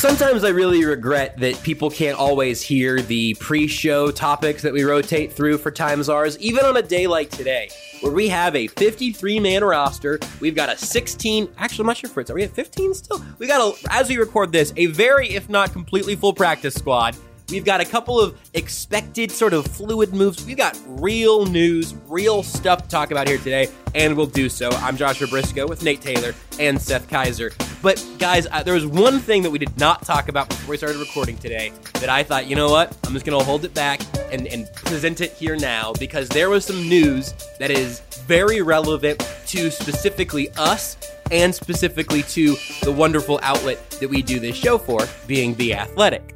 Sometimes I really regret that people can't always hear the pre show topics that we rotate through for Times Ours, even on a day like today, where we have a 53 man roster. We've got a 16, actually, I'm not sure if it's, are we at 15 still? We got, a, as we record this, a very, if not completely full practice squad. We've got a couple of expected sort of fluid moves. We've got real news, real stuff to talk about here today, and we'll do so. I'm Joshua Brisco with Nate Taylor and Seth Keysor. But guys, uh, there was one thing that we did not talk about before we started recording today that I thought, you know what? I'm just to hold it back and, and present it here now because there was some news that is very relevant to specifically us and specifically to the wonderful outlet that we do this show for, being The Athletic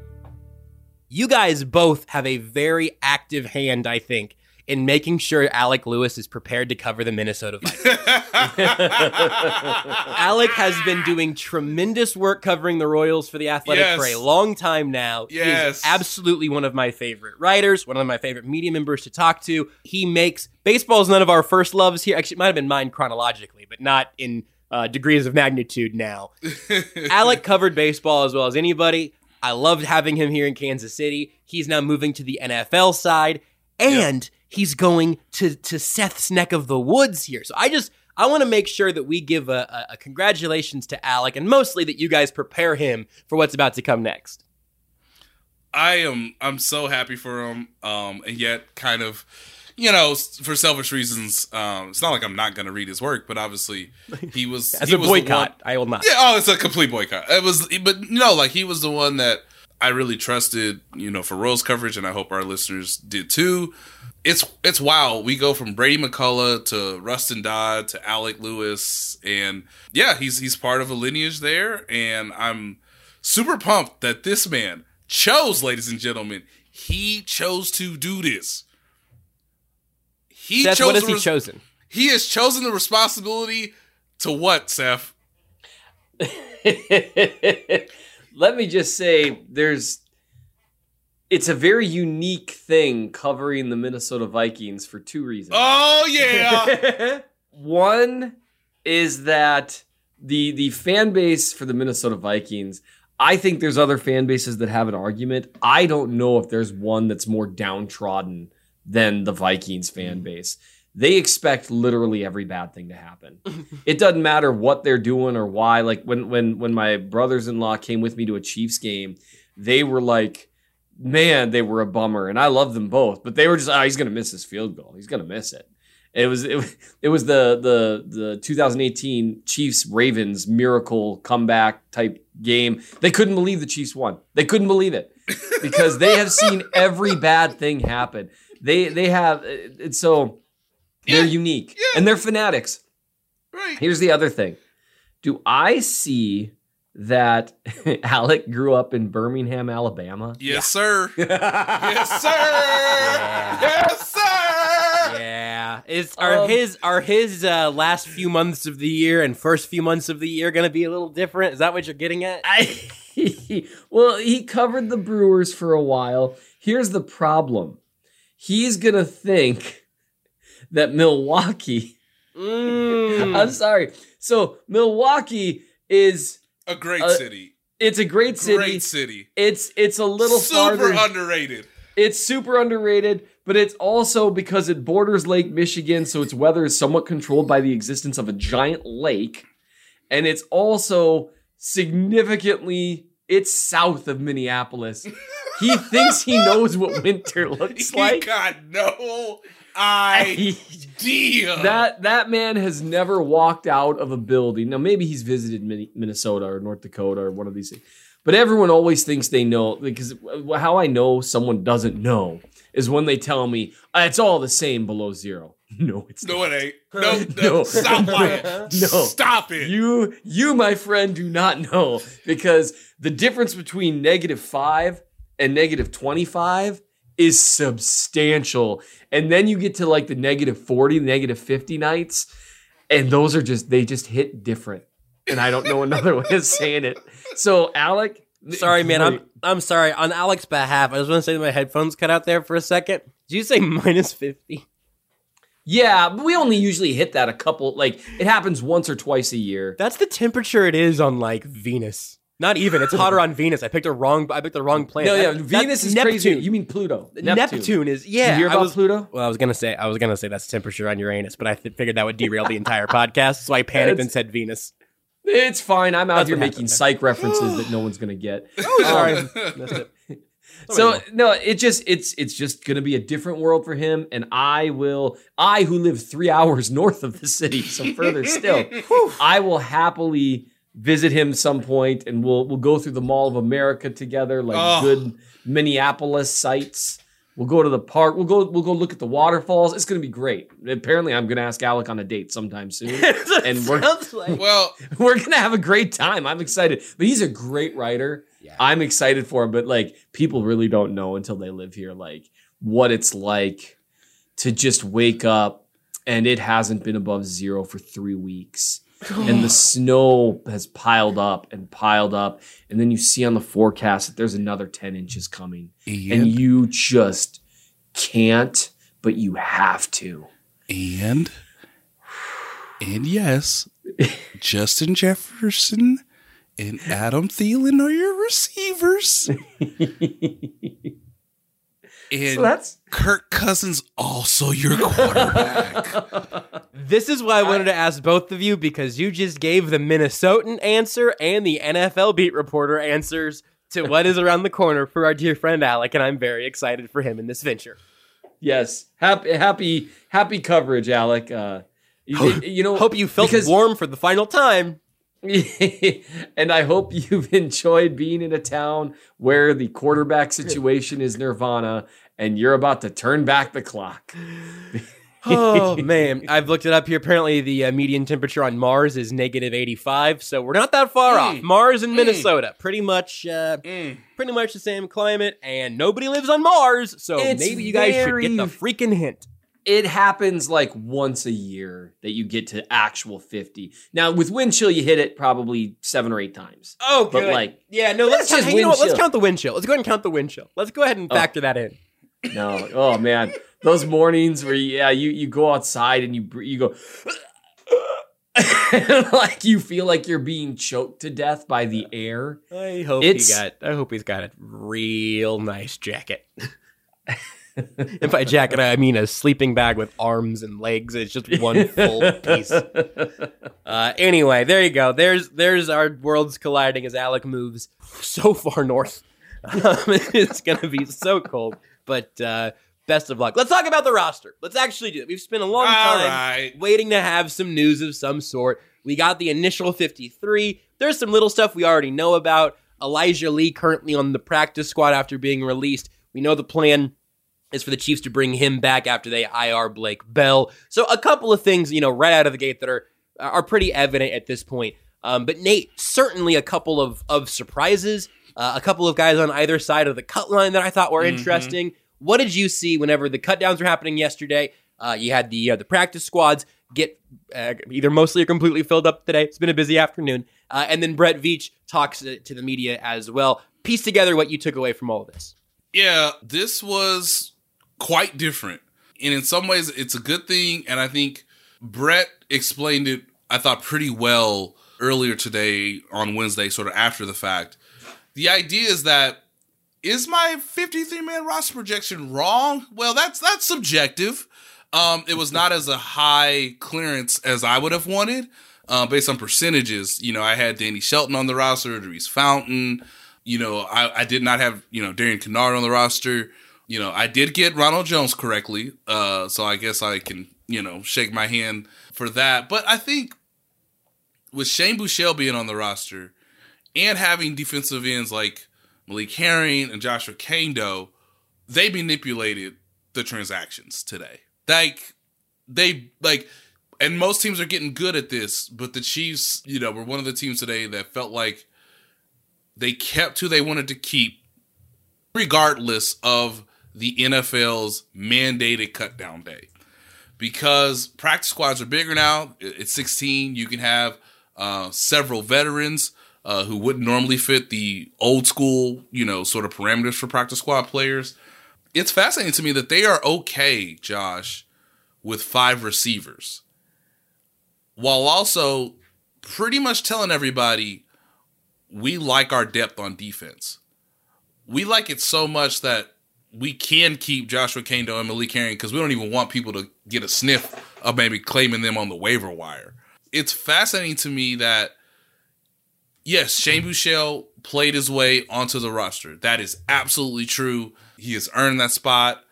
you guys both have a very active hand, I think, in making sure Alec Lewis is prepared to cover the Minnesota Vikings. Alec has been doing tremendous work covering the Royals for the Athletic Yes. for a long time now. Yes. absolutely one of my favorite writers, one of my favorite media members to talk to. He makes baseball is none of our first loves here. Actually, it might have been mine chronologically, but not in uh, degrees of magnitude now. Alec covered baseball as well as anybody. I loved having him here in Kansas City. He's now moving to the NFL side, and he's going to to Seth's neck of the woods here. So I just I want to make sure that we give a, a, a congratulations to Alec, and mostly that you guys prepare him for what's about to come next. I am I'm so happy for him, um, and yet kind of, you know, for selfish reasons. Um, it's not like I'm not going to read his work, but obviously he was As he a was boycott, I will not. Yeah, oh, it's a complete boycott. It was, but no, like he was the one that I really trusted, you know, for Royals coverage, and I hope our listeners did too. It's it's wild. We go from Brady McCollough to Rustin Dodd to Alec Lewis, and yeah, he's he's part of a lineage there, and I'm super pumped that this man chose, ladies and gentlemen, he chose to do this. He Seth, chose what has he res- chosen? He has chosen the responsibility to what, Seth? Let me just say there's it's a very unique thing covering the Minnesota Vikings for two reasons. Oh yeah. One is that the the fan base for the Minnesota Vikings, I think there's other fan bases that have an argument. I don't know if there's one that's more downtrodden than the Vikings fan mm-hmm. base. They expect literally every bad thing to happen. it doesn't matter what they're doing or why. Like when when when my brothers-in-law came with me to a Chiefs game, they were like, man, they were a bummer. And I love them both, but they were just, ah, he's gonna miss his field goal. He's gonna miss it. It was it, was- it was the the the 2018 Chiefs Ravens miracle comeback type game. They couldn't believe the Chiefs won. They couldn't believe it because they have seen every bad thing happen. They they have it's so they're Yeah. unique Yeah. and they're fanatics. right. Here's the other thing. Do I see that Alec grew up in Birmingham, Alabama? Yes, sir. yes, sir. Yes, sir. Yeah, is are Um, his are his uh, last few months of the year and first few months of the year going to be a little different? Is that what you're getting at? I well, he covered the Brewers for a while. Here's the problem. He's going to think that Milwaukee Mm. I'm sorry. So, Milwaukee is A great Uh, city. it's a great city. Great city. It's it's a little Super farther underrated. It's super underrated, but it's also because it borders Lake Michigan, so its weather is somewhat controlled by the existence of a giant lake. And it's also significantly it's south of Minneapolis. he thinks he knows what winter looks He like. got no idea. that that man has never walked out of a building. Now maybe he's visited Minnesota or North Dakota or one of these things. But everyone always thinks they know because how I know someone doesn't know is when they tell me "Uh, it's all the same below zero. No, it's no, it ain't. No, no, No. stop lying. No. Stop it. You, you, my friend, do not know because the difference between negative five and negative 25 is substantial. And then you get to like the negative 40, negative 50 nights, and those are just, they just hit different. And I don't know another way of saying it. So, Alec. Sorry, man. I'm. I'm sorry. On Alec's behalf, I just want to say that my headphones cut out there for a second. Did you say minus fifty? Yeah, but we only usually hit that a couple, like, it happens once or twice a year. That's the temperature it is on like Venus. Not even. It's hotter on Venus. I picked a wrong. I picked the wrong planet. No, yeah, That- Venus that's is Neptune. crazy. You mean Pluto? Neptune. is yeah. You hear I about was, Pluto? Well, I was gonna say I was gonna say that's temperature on Uranus, but I th- figured that would derail the entire podcast, so I panicked It's- and said Venus. It's fine. I'm out That's here what making happened. psych references that no one's gonna get. Sorry. Um, Missed it. so no, it just it's it's just gonna be a different world for him, and I will. I who live three hours north of the city, so further still, I will happily visit him some point, and we'll we'll go through the Mall of America together, like Oh. good Minneapolis sites. We'll go to the park. We'll go. We'll go look at the waterfalls. It's gonna be great. Apparently, I'm gonna ask Alec on a date sometime soon, and we're Sounds like- well, we're gonna have a great time. I'm excited. But he's a great writer. Yeah. I'm excited for him. But like people really don't know until they live here, like what it's like to just wake up and it hasn't been above zero for three weeks. And the snow has piled up and piled up. And then you see on the forecast that there's another 10 inches coming. And and you just can't, but you have to. and and yes, Justin Jefferson and Adam Thielen are your receivers. And So that's Kirk Cousins also your quarterback. This is why I wanted to ask both of you because you just gave the Minnesotan answer and the NFL beat reporter answers to what is around the corner for our dear friend Alec, and I'm very excited for him in this venture. Yes, happy, happy, happy coverage, Alec. Uh, you, you know, Hope you felt because- warm for the final time. and I hope you've enjoyed being in a town where the quarterback situation is nirvana, and you're about to turn back the clock. Oh man, I've looked it up here. Apparently, the uh, median temperature on Mars is negative 85, so we're not that far off. Mars and Minnesota, pretty much, uh, pretty much the same climate, and nobody lives on Mars, so It's maybe you guys should get the freaking hint. It happens like once a year that you get to actual 50. Now, with wind chill, you hit it probably seven or eight times. Oh, But, like, yeah, no, let's just count, you know what, let's count the wind chill. Let's go ahead and count the wind chill. Let's go ahead and Oh. factor that in. No, oh man, those mornings where yeah, you you go outside and you you go like you feel like you're being choked to death by the air. I hope It's- he got. I hope he's got a real nice jacket. and by jacket, I mean a sleeping bag with arms and legs. It's just one full piece. Uh, anyway, there you go. There's there's our worlds colliding as Alec moves so far north. Um, it's gonna be so cold. But uh, best of luck. Let's talk about the roster. Let's actually do it. We've spent a long All time right. waiting to have some news of some sort. We got the initial 53. There's some little stuff we already know about. Elijah Lee currently on the practice squad after being released. We know the plan is for the Chiefs to bring him back after they IR Blake Bell. So a couple of things, you know, right out of the gate that are are pretty evident at this point. Um, but Nate, certainly a couple of of surprises, uh, a couple of guys on either side of the cut line that I thought were interesting. What did you see whenever the cut downs were happening yesterday? Uh, you had the uh, the practice squads get uh, either mostly or completely filled up today. It's been a busy afternoon. Uh, and then Brett Veach talks to, to the media as well. Piece together what you took away from all of this. Yeah, this was quite different. And in some ways, it's a good thing. And I think Brett explained it, I thought, pretty well earlier today on Wednesday, sort of after the fact. The idea is that is my 53 man roster projection wrong? Well, that's that's subjective. Um, it was not as a high clearance as I would have wanted, uh, based on percentages. You know, I had Danny Shelton on the roster, Daurice Fountain. You know, I, I did not have you know Darian Kinnard on the roster. You know, I did get Ronald Jones correctly, uh, so I guess I can you know shake my hand for that. But I think with Shane Buechele being on the roster and having defensive ends like Malik Herring and Joshua Kaindoh, they manipulated the transactions today. Like they like and most teams are getting good at this, but the Chiefs, you know, were one of the teams today that felt like they kept who they wanted to keep regardless of the NFL's mandated cutdown day. Because practice squads are bigger now. It's 16. You can have uh, several veterans uh, who wouldn't normally fit the old school, you know, sort of parameters for practice squad players. It's fascinating to me that they are okay, Josh, with five receivers, while also pretty much telling everybody we like our depth on defense. We like it so much that we can keep Joshua Kaindoh and Malik Herring because we don't even want people to get a sniff of maybe claiming them on the waiver wire. It's fascinating to me that yes, Shane Buechele played his way onto the roster. That is absolutely true. He has earned that spot.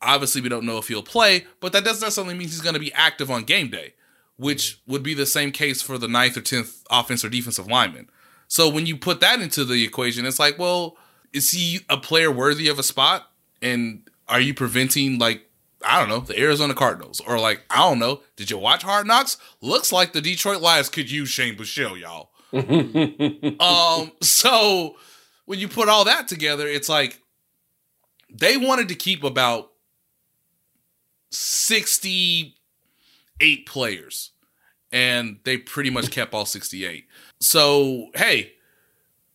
Obviously, we don't know if he'll play, but that doesn't necessarily mean he's going to be active on game day, which would be the same case for the ninth or tenth offense or defensive lineman. So when you put that into the equation, it's like, well, is he a player worthy of a spot? And are you preventing like I don't know, the Arizona Cardinals. Or like, I don't know, did you watch Hard Knocks? Looks like the Detroit Lions could use Shane Buechele, y'all. um, so when you put all that together, it's like they wanted to keep about 68 players. And they pretty much kept all 68. So, hey,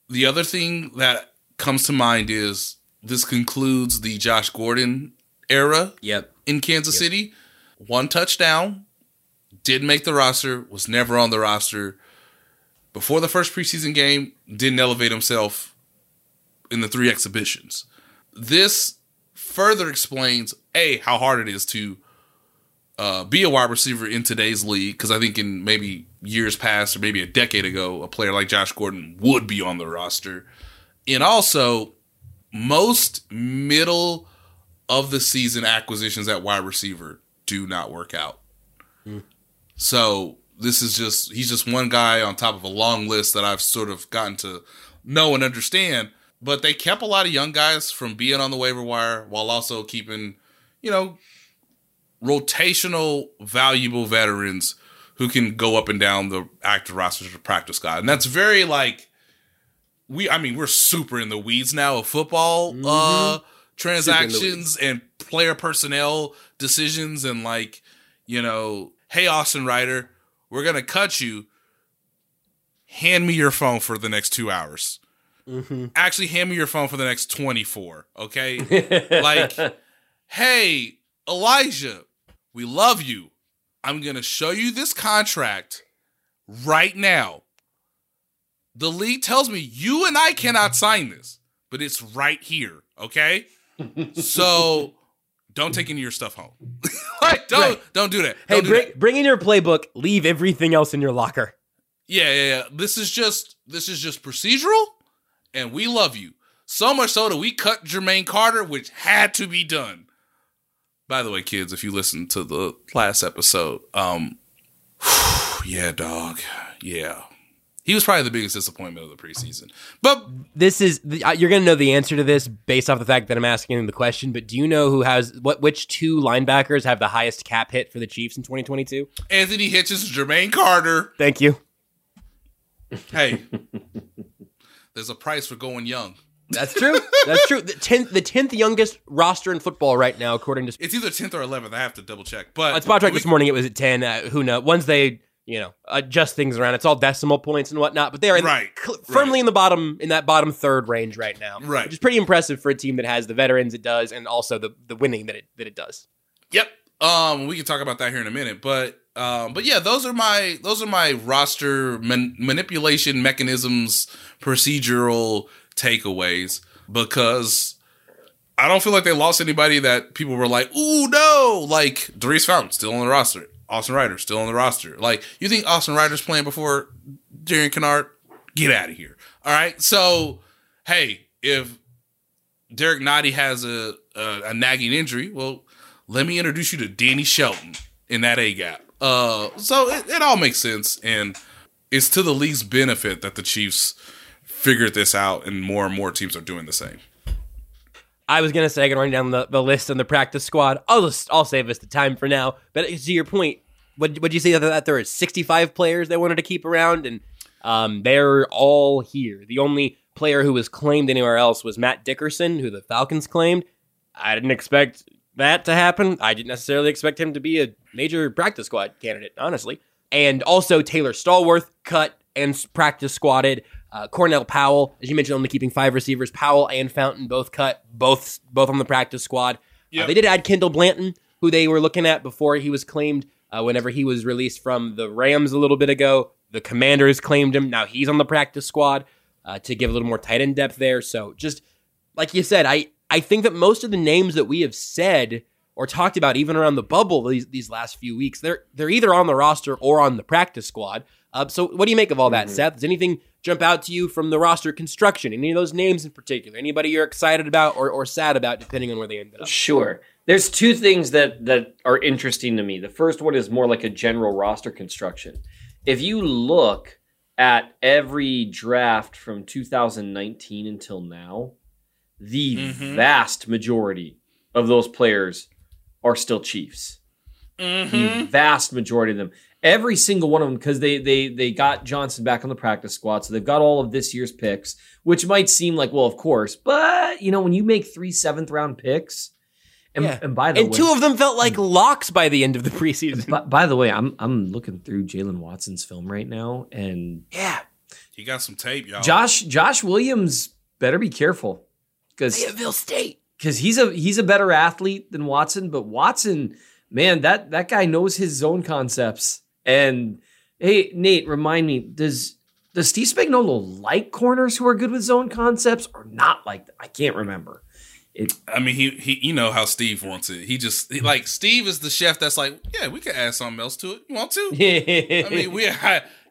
the other thing that comes to mind is this concludes the Josh Gordon era Yep. in Kansas City. One touchdown, did make the roster, was never on the roster. Before the first preseason game, didn't elevate himself in the three exhibitions. This further explains A, how hard it is to uh, be a wide receiver in today's league. Because I think in maybe years past or maybe a decade ago, a player like Josh Gordon would be on the roster. And also, most middle of the season acquisitions at wide receiver do not work out. Mm. So this is just he's just one guy on top of a long list that I've sort of gotten to know and understand. But they kept a lot of young guys from being on the waiver wire while also keeping, you know, rotational, valuable veterans who can go up and down the active roster to practice squad. And that's very like we I mean, we're super in the weeds now of football uh transactions and player personnel decisions and like, you know, hey Austin Reiter, we're gonna cut you. Hand me your phone for the next two hours. Actually, hand me your phone for the next 24, okay? like, hey, Elijah, we love you. I'm going to show you this contract right now. The league tells me you and I cannot sign this, but it's right here, okay? so don't take any of your stuff home. like, don't Right. don't do that. Hey, do bring, that. bring in your playbook. Leave everything else in your locker. Yeah, yeah, yeah. This is just this is just procedural, and we love you so much so that we cut Jermaine Carter, which had to be done. By the way, kids, if you listened to the last episode, um, yeah, dog, yeah, he was probably the biggest disappointment of the preseason. But This is the, you're going to know the answer to this based off the fact that I'm asking the question. But do you know who has what? Which two linebackers have the highest cap hit for the Chiefs in 2022? Anthony Hitchens, Jermaine Carter, Thank you. hey, there's a price for going young. That's true. That's true. The tenth, the tenth youngest roster in football right now, according to It's either tenth or eleventh. I have to double check. But on Spotrac we- this morning. It was at ten. Uh, who knows? Once they, you know, adjust things around, it's all decimal points and whatnot. But they're in, Right, cl- firmly right. in the bottom, in that bottom third range right now. Right. which is pretty impressive for a team that has the veterans it does, and also the the winning that it that it does. Yep. Um, we can talk about that here in a minute, but um, but yeah, those are my those are my roster man- manipulation mechanisms, procedural takeaways because I don't feel like they lost anybody that people were like, "Ooh, no!" Like Daurice Fountain still on the roster, Austin Reiter still on the roster. Like you think Austin Reiter's playing before Darian Kinnard? Get out of here! All right, so hey, if Derrick Nnadi has a, a a nagging injury, well, let me introduce you to Danny Shelton in that A gap. Uh, so it, it all makes sense, and it's to the league's benefit that the Chiefs figured this out, and more and more teams are doing the same. I was gonna say I can run down the, the list on the practice squad. I'll just I'll save us the time for now. But to your point, would would you say that, that there are 65 players they wanted to keep around, and um, they're all here. The only player who was claimed anywhere else was Matt Dickerson, who the Falcons claimed. I didn't expect that to happen. I didn't necessarily expect him to be a major practice squad candidate, honestly. And also Taylor Stallworth cut and practice squatted. Uh, Cornell Powell, as you mentioned, only keeping five receivers. Powell and Fountain both cut, both both on the practice squad. Uh, they did add Kendall Blanton, who they were looking at before he was claimed. Uh, whenever he was released from the Rams a little bit ago, the Commanders claimed him. Now he's on the practice squad uh, to give a little more tight end depth there. So just like you said, I I think that most of the names that we have said or talked about, even around the bubble these these last few weeks, they're they're either on the roster or on the practice squad. Uh, so what do you make of all that, Seth? Does anything jump out to you from the roster construction? Any of those names in particular? Anybody you're excited about or, or sad about, depending on where they ended up? Sure. There's two things that that are interesting to me. The first one is more like a general roster construction. If you look at every draft from 2019 until now, the Mhm. vast majority of those players are still Chiefs. The vast majority of them. Every single one of them, because they they they got Johnson back on the practice squad, so they've got all of this year's picks, which might seem like, well, of course, but you know, when you make three seventh round picks, and, Yeah. and by the And way, two of them felt like locks by the end of the preseason. by, by the way, I'm I'm looking through Jaylen Watson's film right now, and yeah, He got some tape, y'all. Josh Josh Williams better be careful because Fayetteville State. because he's a he's a better athlete than Watson, but Watson, man, that that guy knows his zone concepts. And hey, Nate, remind me, does does Steve Spagnuolo like corners who are good with zone concepts or not like that? I can't remember. It, I mean, he he, you know how Steve wants it. He just he, like Steve is the chef that's like, yeah, we could add something else to it. You want to? I mean, we,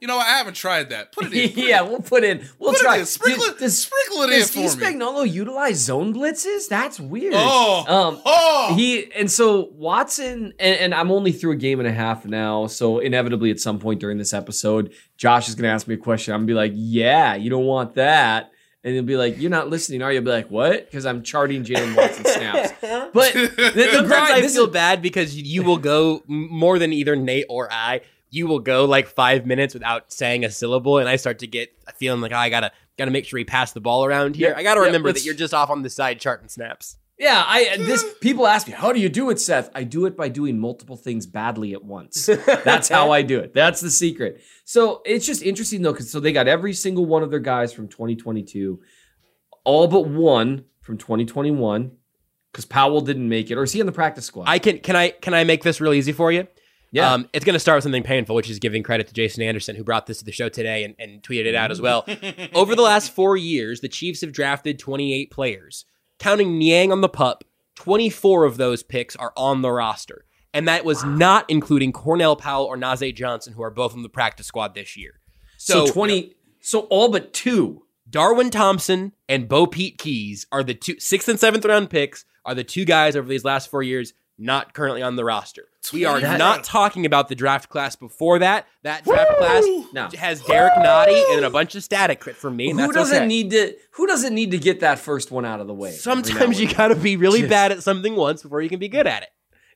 you know, I haven't tried that. Put it in. Put yeah, it, we'll put in. We'll put try. it in. Sprinkle it. Does- sprinkle it in Does for Steve me. Spagnuolo utilize zone blitzes? That's weird. Oh, um, oh, he and so Watson and, and I'm only through a game and a half now. So inevitably, at some point during this episode, Josh is going to ask me a question. I'm gonna be like, "Yeah, you don't want that," and he'll be like, "You're not listening, are you?" I'll be like, "What?" Because I'm charting Jaylen Watson snaps. But the, the Sometimes grind- I feel is- bad because you will go more than either Nate or I. You will go like five minutes without saying a syllable, and I start to get a feeling like oh, I gotta gotta make sure we pass the ball around here. Yeah, I gotta yeah, remember that you're just off on the side charting snaps. Yeah, I this people ask me, "How do you do it, Seth?" I do it by doing multiple things badly at once. That's how I do it. That's the secret. So it's just interesting though, because so they got every single one of their guys from 2022, all but one from 2021, because Powell didn't make it, or is he on the practice squad? I can can I can I make this real easy for you? Yeah, Um, it's going to start with something painful, which is giving credit to Jason Anderson, who brought this to the show today and, and tweeted it out as well. Over the last four years, the Chiefs have drafted 28 players. Counting Niang on the pup, 24 of those picks are on the roster. And that was not including Cornell Powell or Nazeeh Johnson, who are both on the practice squad this year. so, 20, so all but two. Darwin Thompson and Bopete Keyes are the two sixth and seventh round picks, are the two guys over these last four years not currently on the roster. We are That- not talking about the draft class before that. That draft class No. has Derrick Nnadi and a bunch of static from me. And Who that's doesn't okay. need to? Who doesn't need to get that first one out of the way? Sometimes you got to be really Just- bad at something once before you can be good at it.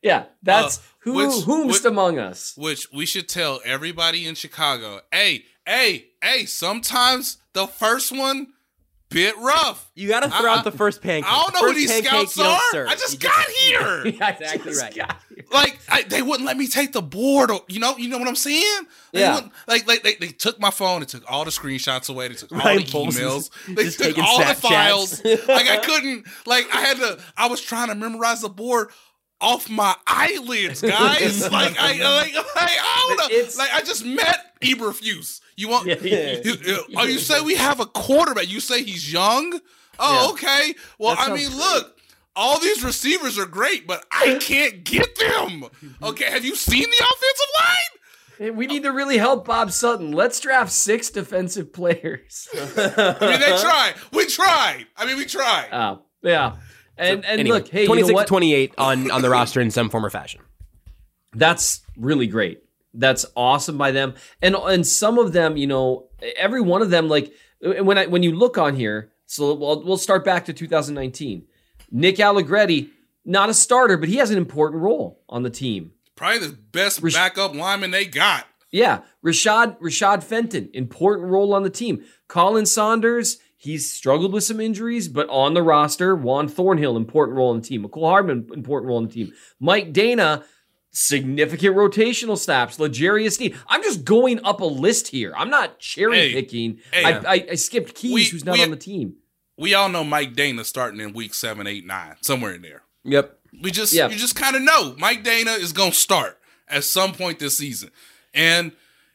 Yeah, that's Uh, who which- whomst which- among us. which we should tell everybody in Chicago. Hey, hey, hey! Sometimes the first one bit rough. You got to throw I- out the first pancake. I don't know who these pancake scouts are. I just You got here. exactly right. like I, they wouldn't let me take the board. Or, you know, you know what I'm saying? They Yeah. Like, like they, they took my phone. They took all the screenshots away. They took all Ryan the emails. They just took all the files. like I couldn't. Like I had to. I was trying to memorize the board off my eyelids, guys. like I like, like I don't know. It's- Like I just met Eberfuse. You want? Yeah, yeah. You, you- oh, you say we have a quarterback. You say he's young. Oh, Yeah. okay. Well, That I mean, sounds look. All these receivers are great, but I can't get them. Okay, have you seen the offensive line? We need to really help Bob Sutton. Let's draft six defensive players. I mean, they tried. We tried. I mean, we tried. Oh, yeah. And and Anyway, look, hey, you know what? 28 on, on the roster in some form or fashion. That's really great. That's awesome by them. And and some of them, you know, every one of them, like when I when you look on here, so we'll we'll start back to 2019. Nick Allegretti, not a starter, but he has an important role on the team. Probably the best Rash- backup lineman they got. Yeah, Rashad Rashad Fenton, important role on the team. Khalen Saunders, he's struggled with some injuries, but on the roster. Juan Thornhill, important role on the team. Mecole Hardman, important role on the team. Mike Danna, significant rotational snaps. L'Jarius Sneed. I'm just going up a list here. I'm not cherry picking. hey. I, I, I skipped Keyes, We- who's not we- on the team. We all know Mike Danna starting in week seven, eight, nine, somewhere in there. Yep. We just Yeah. you just kind of know Mike Danna is going to start at some point this season, and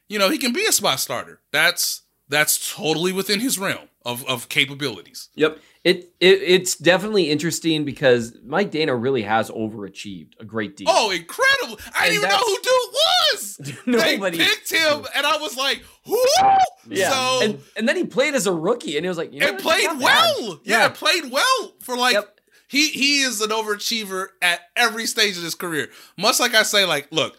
you know he can be a spot starter. That's that's totally within his realm of of capabilities. Yep. It, it it's definitely interesting because Mike Danna really has overachieved a great deal. Oh, incredible! I didn't even know who dude was. Nobody- They picked him, and I was like, "Who?" Yeah. So and, and then he played as a rookie, and he was like, you know, and played well. Yeah, played well for like Yep. he he is an overachiever at every stage of his career. Much like I say, like, look,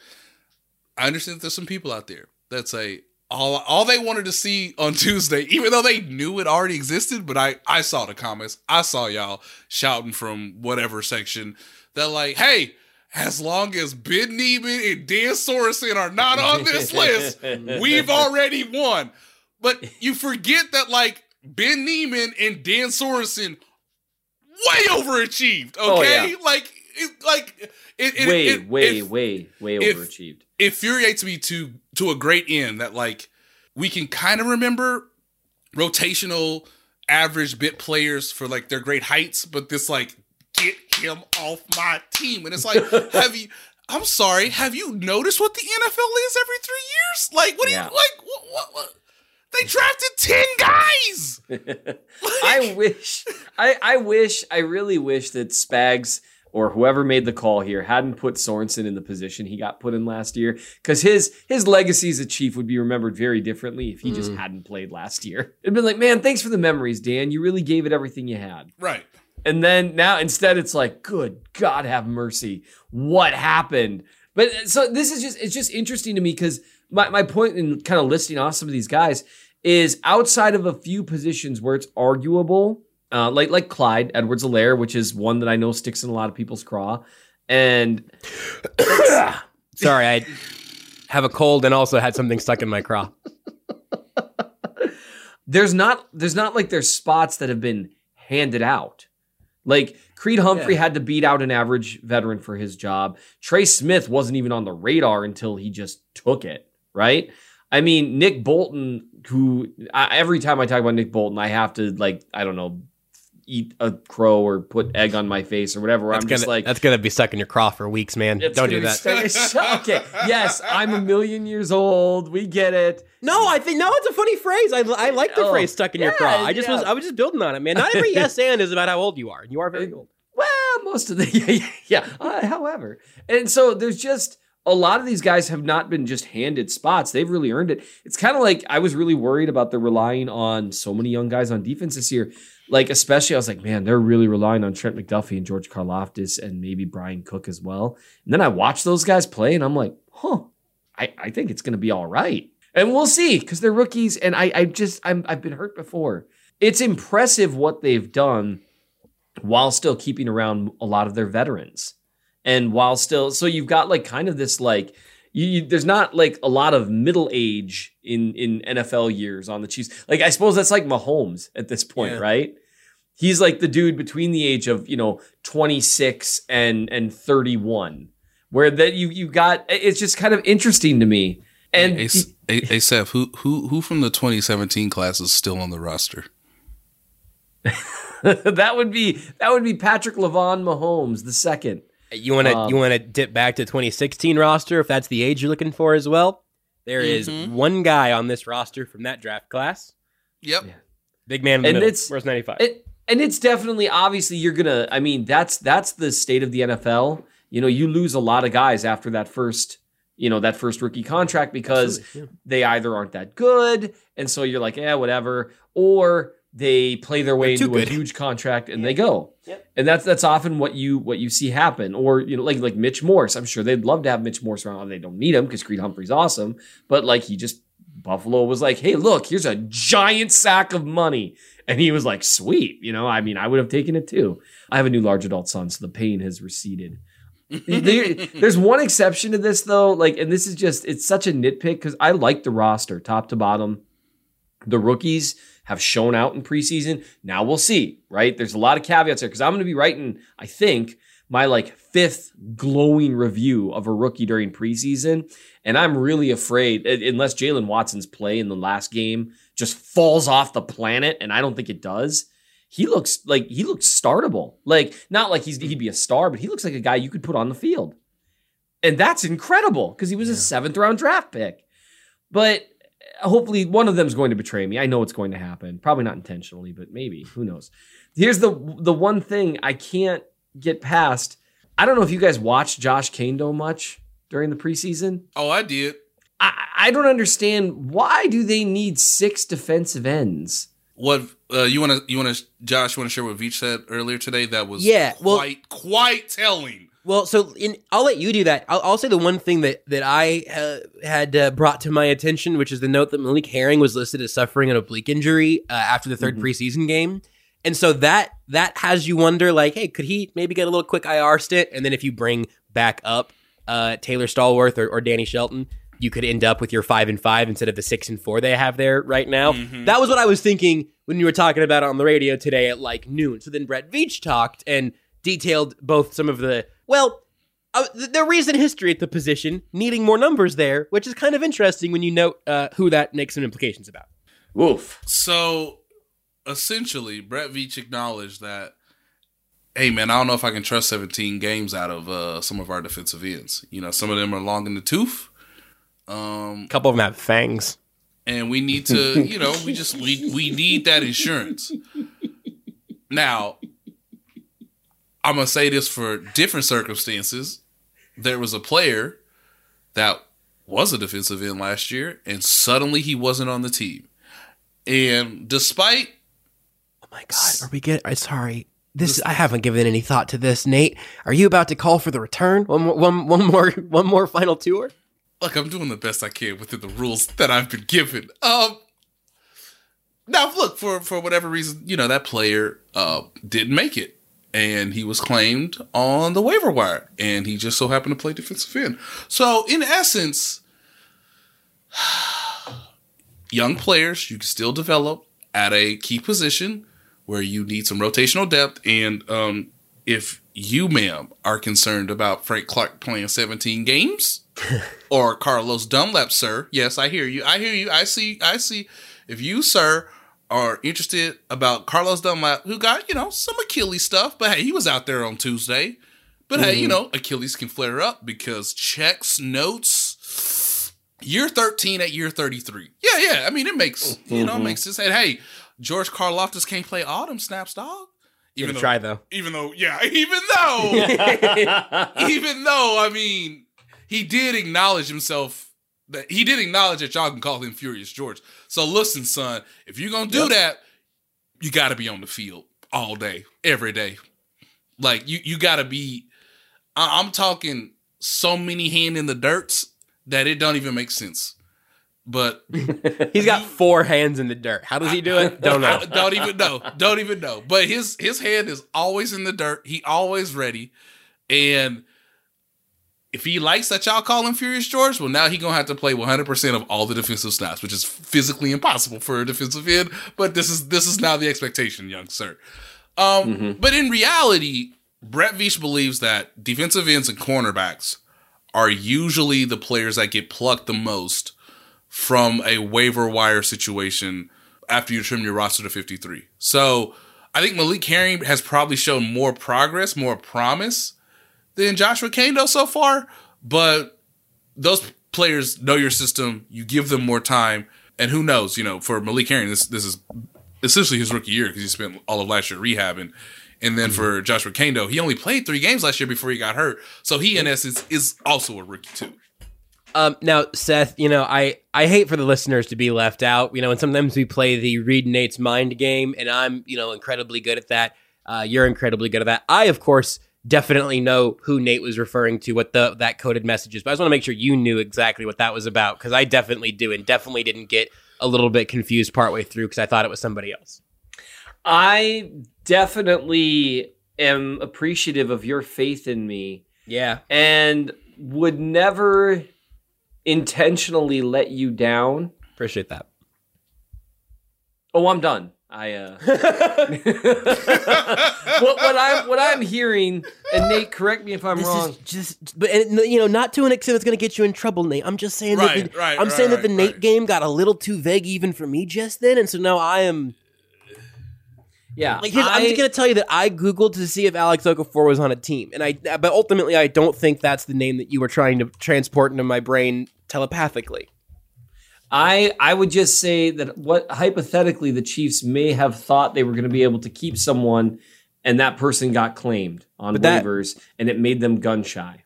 I understand that there's some people out there that say all all they wanted to see on Tuesday, even though they knew it already existed, but I I saw the comments, I saw y'all shouting from whatever section that like, hey. As long as Ben Niemann and Dan Sorensen are not on this list, we've already won. But you forget that like Ben Niemann and Dan Sorensen way overachieved. Oh, okay, Oh, yeah. like it, like it, it, way, it, way, it, way, way overachieved. Infuriates me to to a great end that like we can kind of remember rotational average bit players for like their great heights, but this like get him off my team, and it's like have you? I'm sorry, have you noticed what the NFL is every three years? Like, what do Yeah. you like? What, what, what? They drafted ten guys. I wish, I, I wish, I really wish that Spags or whoever made the call here hadn't put Sorensen in the position he got put in last year, because his his legacy as a chief would be remembered very differently if he just mm. hadn't played last year. It'd been like, man, thanks for the memories, Dan. You really gave it everything you had. Right. And then now instead it's like, good God have mercy. What happened? But uh, so this is just it's just interesting to me because my, my point in kind of listing off some of these guys is outside of a few positions where it's arguable, uh, like like Clyde Edwards Helaire, which is one that I know sticks in a lot of people's craw. And Sorry, I have a cold and also had something stuck in my craw. there's not there's not like there's spots that have been handed out. Like Creed Humphrey had to beat out an average veteran for his job. Trey Smith wasn't even on the radar until he just took it, right? I mean, Nick Bolton, who I, every time I talk about Nick Bolton, I have to like I don't know, eat a crow or put egg on my face or whatever. That's I'm gonna, just like that's gonna be stuck in your craw for weeks, man. Don't do that. stuck- okay, yes, I'm a million years old. We get it. No, I think no. It's a funny phrase. I, I like the Oh, phrase "stuck in your craw." I just was. I was just building on it, man. Not every yes and is about how old you are. You are very old. Well, most of the yeah, yeah, yeah. Uh, however, and so there's just a lot of these guys have not been just handed spots; they've really earned it. It's kind of like I was really worried about the relying on so many young guys on defense this year. Like especially, I was like, man, they're really relying on Trent McDuffie and George Karlaftis and maybe Bryan Cook as well. And then I watch those guys play, and I'm like, huh, I, I think it's going to be all right. And we'll see because they're rookies, and I, I just I'm, I've been hurt before. It's impressive what they've done while still keeping around a lot of their veterans. And while still, so you've got like kind of this like, You, you, there's not like a lot of middle age in in NFL years on the Chiefs. Like I suppose that's like Mahomes at this point, Yeah. right? He's like the dude between the age of you know 26 and and 31, where that you you got. It's just kind of interesting to me. And Hey, Seth, who who who from the 2017 class is still on the roster? that would be that would be Patrick Lavon Mahomes the second. You want to Um, you want to dip back to 2016 roster if that's the age you're looking for as well. There is Mhm. one guy on this roster from that draft class. Yep. Big man in the And middle. it's- Where's 95? It, and it's definitely obviously you're gonna. I mean, that's that's the state of the NFL. You know, you lose a lot of guys after that first, you know, that first rookie contract because yeah. they either aren't that good, and so you're like, yeah, whatever, or they play their way into too a huge contract and they go. Yep. And that's that's often what you what you see happen. Or you know, like like Mitch Morse. I'm sure they'd love to have Mitch Morse around. They don't need him because Creed Humphrey's awesome, but like he just Buffalo was like, hey, look, here's a giant sack of money. And he was like, sweet. You know, I mean, I would have taken it too. I have a new large adult son, so the pain has receded. There- there's one exception to this though, like, and this is just it's such a nitpick because I like the roster top to bottom. The rookies have shown out in preseason. Now we'll see, right? There's a lot of caveats there because I'm going to be writing, I think, my like fifth glowing review of a rookie during preseason. And I'm really afraid, unless Jaylen Watson's play in the last game just falls off the planet, and I don't think it does. He looks like he looks startable. Like not like he's he'd be a star, but he looks like a guy you could put on the field. And that's incredible because he was a seventh round draft pick. But hopefully one of them's going to betray me. I know it's going to happen. Probably not intentionally, but maybe. Who knows? Here's the the one thing I can't get past. I don't know if you guys watched Josh Kaindoh much during the preseason. Oh, I did. I, I don't understand why do they need six defensive ends? What uh, you want to you want to Josh? You want to share what Veach said earlier today? That was Yeah, well- quite quite telling. Well, so in, I'll let you do that. I'll, I'll say the one thing that that I uh, had uh, brought to my attention, which is the note that Malik Herring was listed as suffering an oblique injury uh, after the 3rd Mhm. preseason game, and so that that has you wonder, like, hey, could he maybe get a little quick IR stint, and then if you bring back up uh, Taylor Stallworth or, or Danny Shelton, you could end up with your five and five instead of the six and four they have there right now. That was what I was thinking when you were talking about it on the radio today at like noon. So then Brett Veach talked and detailed both some of the well, uh, th- the recent history at the position, needing more numbers there, which is kind of interesting when you note uh, who that makes some implications about. Woof. So essentially, Brett Veach acknowledged that, hey man, I don't know if I can trust 17 games out of uh, some of our defensive ends. You know, some of them are long in the tooth. Um, A couple of them have fangs. and we need to, you know, we just we we need that insurance. Now, I'm gonna say this for different circumstances. There was a player that was a defensive end last year, and suddenly he wasn't on the team. And despite Oh my god, are we get? I'm sorry. This I haven't given any thought to this, Nate. Are you about to call for the return? One more, one, one more, one more final tour. look, I'm doing the best I can within the rules that I've been given. Um, now look for for whatever reason, you know that player uh didn't make it, and he was claimed on the waiver wire, and he just so happened to play defensive end. So in essence, young players you can still develop at a key position where you need some rotational depth, and um, if you, ma'am, are concerned about Frank Clark playing 17 games or Carlos Dunlap, sir. Yes, I hear you. I hear you. I see. I see. If you, sir, are interested about Carlos Dunlap, who got you know some Achilles stuff, but hey, he was out there on Tuesday. But hey, you mm-hmm. know Achilles can flare up because checks notes. Year 13 at year 33. Yeah, yeah. I mean, it makes you know it mm-hmm. makes sense. And hey, George Karlaftis can't play autumn snaps, dog. Even though- try though. even though, yeah, even though, even though, I mean, he did acknowledge himself that he did acknowledge that y'all can call him Furious George. So listen, son, if you're gonna do that, you got to be on the field all day, every day. Like you, you got to be. I- I'm talking so many hand in the dirts that it don't even make sense. But He's got four hands in the dirt. How does he do it? Don't know. I don't even know. Don't even know. But his his hand is always in the dirt. He always ready. And if he likes that y'all call him Furious George, well, now he gonna have to play 100 percent of all the defensive snaps, which is physically impossible for a defensive end. But this is this is now the expectation, young sir. Um, But in reality, Brett Veach believes that defensive ends and cornerbacks are usually the players that get plucked the most from a waiver wire situation after you trim your roster to 53. So I think Malik Herring has probably shown more progress, more promise than Joshua Kaindoh so far, but those players know your system. You give them more time, and who knows? You know, for Malik Herring, this this is essentially his rookie year because he spent all of last year rehabbing, and then for Joshua Kaindoh, he only played three games last year before he got hurt, so he in essence is also a rookie too. Um, now, Seth, you know, I, I hate for the listeners to be left out, you know, and sometimes we play the read Nate's mind game, and I'm, you know, incredibly good at that. Uh, you're incredibly good at that. I, of course, definitely know who Nate was referring to, what the that coded message is, but I just want to make sure you knew exactly what that was about because I definitely do, and definitely didn't get a little bit confused partway through because I thought it was somebody else. I definitely am appreciative of your faith in me Yeah. and would never intentionally let you down. Appreciate that. Oh, I'm done. I uh what, what I'm what I'm hearing, and Nate, correct me if I'm This wrong. is just, but and, you know, not to an extent that's going to get you in trouble, Nate. I'm just saying Right, that the, right, I'm right, saying that the right, Nate game got a little too vague even for me just then, and so now I am yeah, like. Here's, I'm just going to tell you that I googled to see if Alex Okafor was on a team, and I, but ultimately, I don't think that's the name that you were trying to transport into my brain telepathically. I I would just say that what hypothetically the Chiefs may have thought they were going to be able to keep someone, and that person got claimed on But that- waivers, and it made them gun shy.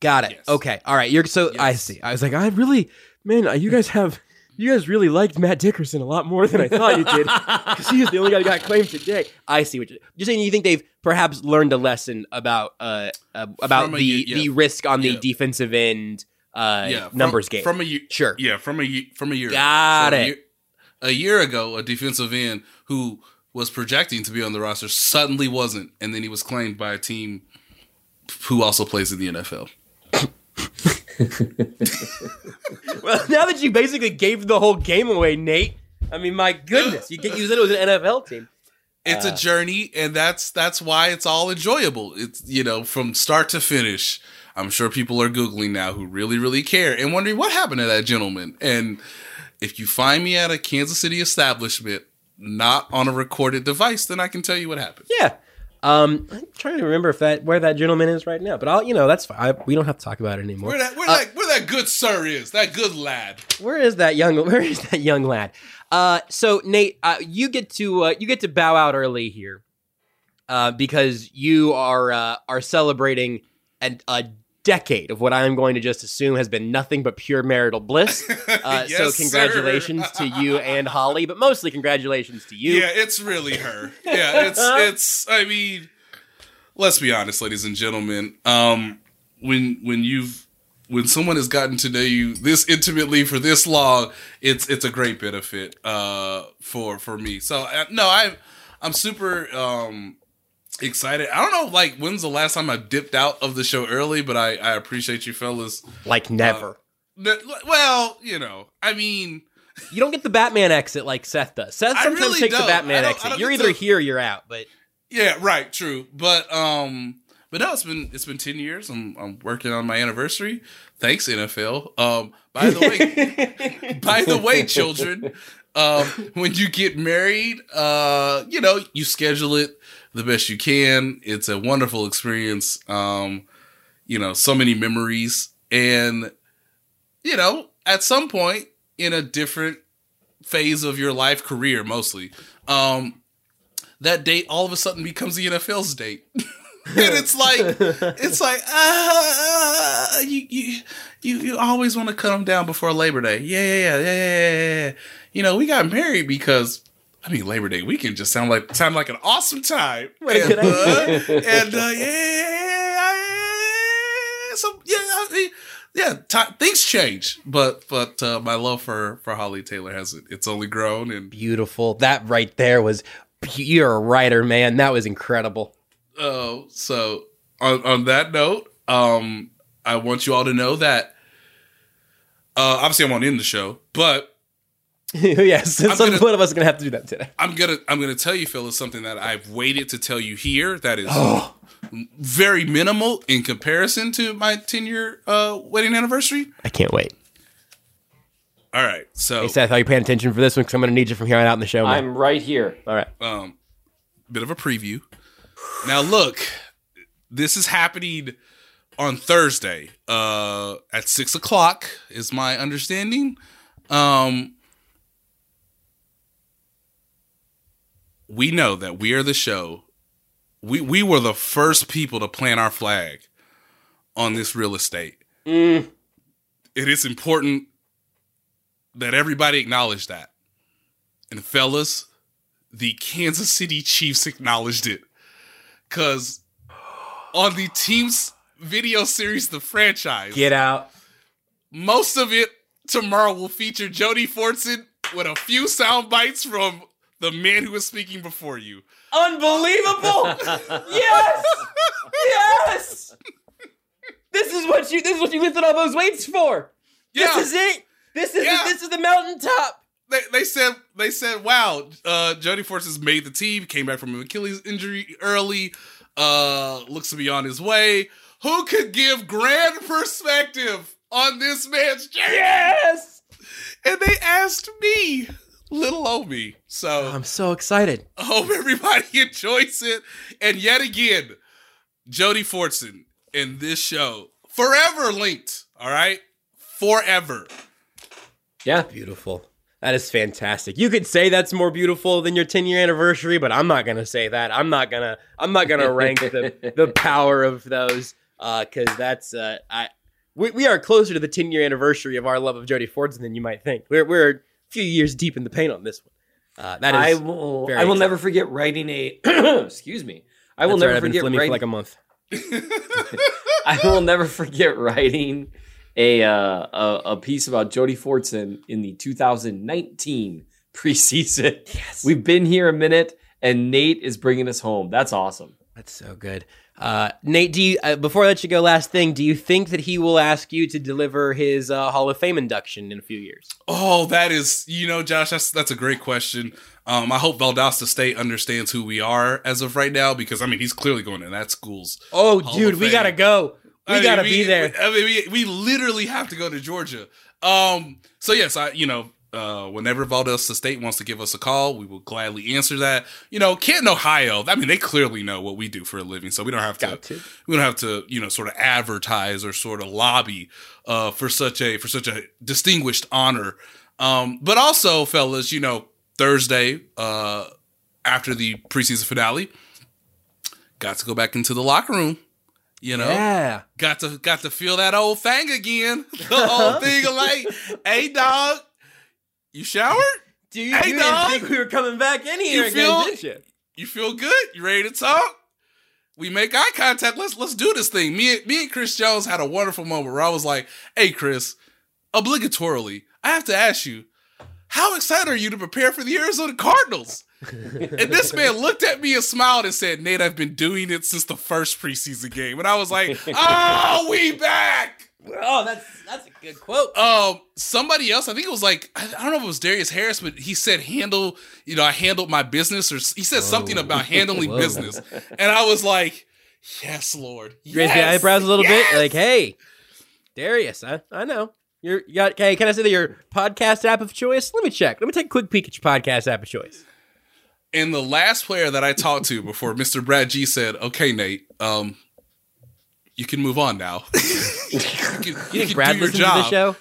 Got it. Yes. Okay. All right. You're so. I see. I was like, I really, man, uh, you guys have. You guys really liked Matt Dickerson a lot more than I thought you did. Because he was the only guy who got claimed today. I see what you're, you're saying. You think they've perhaps learned a lesson about uh, uh about From the ye- yeah. the risk on the defensive end uh yeah, from- numbers game. from a year. Sure. Yeah, from a ye- from a year. Got So a it. year- A year ago, a defensive end who was projecting to be on the roster suddenly wasn't, and then he was claimed by a team who also plays in the NFL. well, now that you basically gave the whole game away, Nate. I mean, my goodness, you get you said it was an NFL team. It's Uh, a journey, and that's that's why it's all enjoyable. It's you know from start to finish. I'm sure people are googling now who really really care and wondering what happened to that gentleman. And if you find me at a Kansas City establishment, not on a recorded device, then I can tell you what happened. Yeah. Um, I'm trying to remember if that where that gentleman is right now, but I'll you know that's fine. I, we don't have to talk about it anymore. Where that where Uh, that where that good sir is, that good lad. where is that young where is that young lad uh so nate uh, you get to uh, you get to bow out early here uh because you are uh are celebrating an, a decade of what i'm going to just assume has been nothing but pure marital bliss uh so Yes, sir. congratulations to you and holly but mostly congratulations to you Yeah, it's really her. Yeah, it's it's. I mean, let's be honest, ladies and gentlemen. Um, when when you've when someone has gotten to know you this intimately for this long, it's it's a great benefit uh for for me. So uh, no, I I'm super um excited. I don't know like when's the last time I dipped out of the show early, but I I appreciate you fellas. like never N- Well, you know, I mean. you don't get the batman exit like seth does seth sometimes really takes the don't. I batman don't- I exit don't you're either to- here or you're out but Yeah, right, true. But um but no, it's been it's been 10 years. I'm I'm working on my anniversary. Thanks NFL. Um by the way, by the way, children, um when you get married, uh you know, you schedule it the best you can. It's a wonderful experience. Um you know, so many memories and you know, at some point in a different phase of your life career mostly. Um that date all of a sudden becomes the NFL's date. and it's like it's like ah, you you you you always want to cut them down before Labor Day. Yeah, yeah, yeah, yeah, yeah, yeah, yeah. You know, we got married because I mean Labor Day weekend just sound like sound like an awesome time. And, uh, and uh, yeah, so yeah, I yeah, ti things change, but but uh, my love for for Holly Taylor hasn't. It's only grown, and beautiful that right there was you're a writer man that was incredible Oh, so on on that note, um, I want you all to know that. Uh, obviously, I won't end the show, but yes, some gonna- one of us is gonna have to do that today. I'm gonna I'm gonna tell you, Phyllis, something that I've waited to tell you here. That is very minimal in comparison to my 10 year uh, wedding anniversary. I can't wait. All right, so Hey Seth, are you paying attention for this one? Because I'm gonna need you from here on out in the show. Man. I'm right here. All right. um, bit of a preview. Now, look, this is happening on Thursday uh, at six o'clock, is my understanding. Um, we know that we are the show. We we were the first people to plant our flag on this real estate. Mm. It is important that everybody acknowledge that. And fellas, the Kansas City Chiefs acknowledged it. Cause on the team's video series, The Franchise, Get out. most of it tomorrow will feature Jody Fortson with a few sound bites from the man who was speaking before you. Unbelievable! yes, yes. This is what you. This is what you lifted all those weights for. Yeah. This is it. This is Yeah. the, this is the mountaintop. they, they said they said, "Wow, uh, Jody Fortson's made the team. Came back from an Achilles injury early. Uh, looks to be on his way. Who could give grand perspective on this man's journey?" Yes. And they asked me, little old me. So I'm so excited. I hope everybody enjoys it. And yet again, Jody Fortson in this show forever linked. All right, forever. Yeah. Beautiful. That is fantastic. You could say that's more beautiful than your 10 year anniversary, but I'm not gonna say that. I'm not gonna. I'm not gonna rank the the power of those because that's uh, I. We, we are closer to the 10 year anniversary of our love of Jody Fortson than you might think. We're we're a few years deep in the paint on this one. Uh, that I will. I will never forget writing a. excuse me. I will that's right, never been forget writing. for like a month. I will never forget writing a uh, a, a piece about Jody Fortson in the 2019 preseason. Yes. We've been here a minute, and Nate is bringing us home. That's awesome. That's so good. Uh, Nate, do you uh, before I let you go? Last thing, do you think that he will ask you to deliver his uh, Hall of Fame induction in a few years? Oh, that is, you know, Josh, that's that's a great question. Um, I hope Valdosta State understands who we are as of right now because I mean he's clearly going to that school's. Oh, Hall dude, we gotta go. We I mean, gotta be there. I mean, we, we literally have to go to Georgia. Um, so yes, I you know, uh, whenever Valdosta State wants to give us a call, we will gladly answer that. You know, Canton, Ohio. I mean, they clearly know what we do for a living, so we don't have to. To. We don't have to, you know, sort of advertise or sort of lobby uh, for such a for such a distinguished honor. Um, but also, fellas, you know, Thursday uh, after the preseason finale, got to go back into the locker room. You know, Yeah. got to got to feel that old thing again. The old thing of like, hey dog, you showered? Do you, Hey, you dog. didn't think we were coming back in here You again, feel- did you? You feel good? You ready to talk? We make eye contact. Let's let's do this thing. Me and me and Chris Jones had a wonderful moment where I was like, hey Chris, obligatorily, I have to ask you, how excited are you to prepare for the Arizona Cardinals? and this man looked at me and smiled and said, Nate, I've been doing it since the first preseason game. And I was like, oh, we back. Oh, that's that's a good quote. Um, somebody else, I think it was like I I don't know if it was Darius Harris, but he said handle, you know, I handled my business, or he said something about handling Whoa. business, and I was like, yes, Lord, You raised the eyebrows a little yes." bit, like, hey, Darius, I, I know. You're you got okay, can I say that your podcast app of choice? Let me check. Let me take a quick peek at your podcast app of choice. And the last player that I talked to before Mr. Brad G said, "Okay, Nate, um, you can move on now. you can, you You can Brad do your listens to the job. show?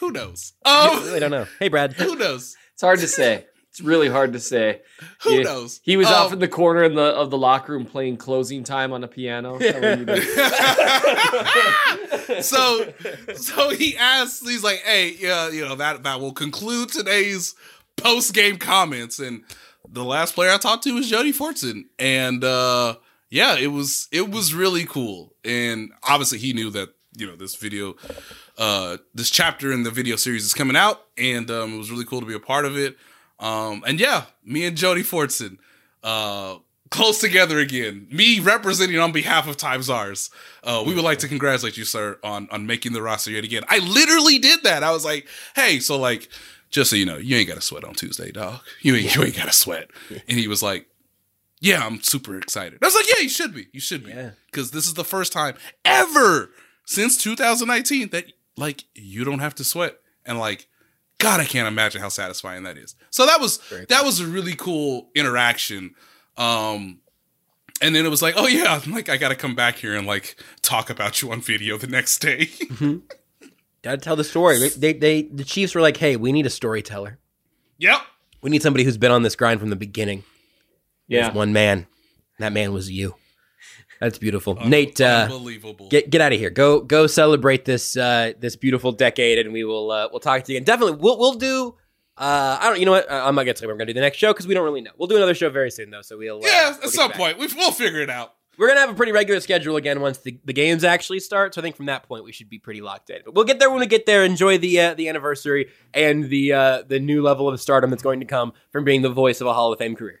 Who knows? I Um, really don't know. Hey Brad. who knows? It's hard to say. It's really hard to say. Who Yeah. knows? He was Um, off in the corner in the of the locker room playing closing time on a piano. Is you did? so so he asks he's like hey yeah you know that that will conclude today's post game comments and the last player i talked to was jody fortson and uh yeah it was it was really cool and obviously he knew that you know this video uh this chapter in the video series is coming out and um it was really cool to be a part of it um and yeah me and jody fortson uh close together again. Me representing on behalf of Times Ours. Uh, we would like to congratulate you, sir, on on making the roster yet again. I literally did that. I was like, hey, so like, just so you know, you ain't got to sweat on Tuesday, dog. You ain't you ain't got to sweat. And he was like, yeah, I'm super excited. I was like, yeah, you should be. You should be. Yeah. Because this is the first time ever since 2019 that like you don't have to sweat. And like, God, I can't imagine how satisfying that is. So that was that was a really cool interaction. Um and then it was like, oh yeah, I'm like I gotta come back here and like talk about you on video the next day. Gotta tell the story. They, they, the Chiefs were like, hey, we need a storyteller. yep. We need somebody who's been on this grind from the beginning. Yeah. There's one man. That man was you. That's beautiful. Nate, uh, Unbelievable. get get out of here. Go go celebrate this uh, this beautiful decade, and we will uh, we'll talk to you again. Definitely, we'll we'll do. Uh, I don't. You know what? I- I'm not gonna tell you when we're gonna do the next show because we don't really know. We'll do another show very soon though. So we'll uh, yeah, we'll at some back. point. We, we'll figure it out. We're gonna have a pretty regular schedule again once the, the games actually start. So I think from that point we should be pretty locked in. But we'll get there when we get there. Enjoy the uh, the anniversary and the uh, the new level of stardom that's going to come from being the voice of a Hall of Fame career.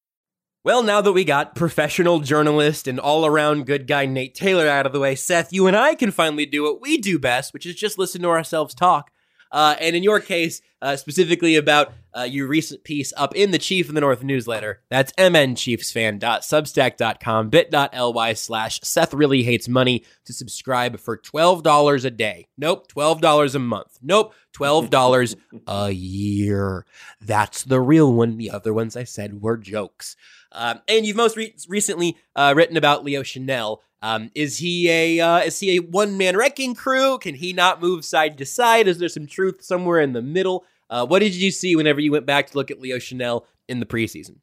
Well, now that we got professional journalist and all around good guy Nate Taylor out of the way, Seth, you and I can finally do what we do best, which is just listen to ourselves talk. Uh, and in your case, uh, specifically about uh, your recent piece up in the Chief in the North newsletter. That's mnchiefsfan.substack.com, bit.ly slash Seth really hates money to subscribe for $12 a day. Nope, $12 a month. Nope, $12 a year. That's the real one. The other ones I said were jokes. Um, and you've most re- recently uh, written about Leo Chenal. Um, is he a uh, is he a one man wrecking crew? Can he not move side to side? Is there some truth somewhere in the middle? Uh, what did you see whenever you went back to look at Leo Chenal in the preseason?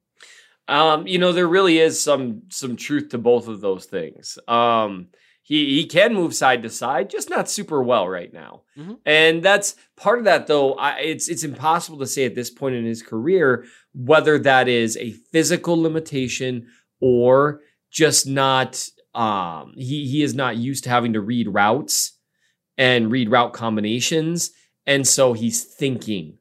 Um, you know, there really is some some truth to both of those things. Um, he he can move side to side, just not super well right now. Mhm. And that's part of that, though. I, it's it's impossible to say at this point in his career whether that is a physical limitation or just not. Um, he he is not used to having to read routes and read route combinations, and so he's thinking.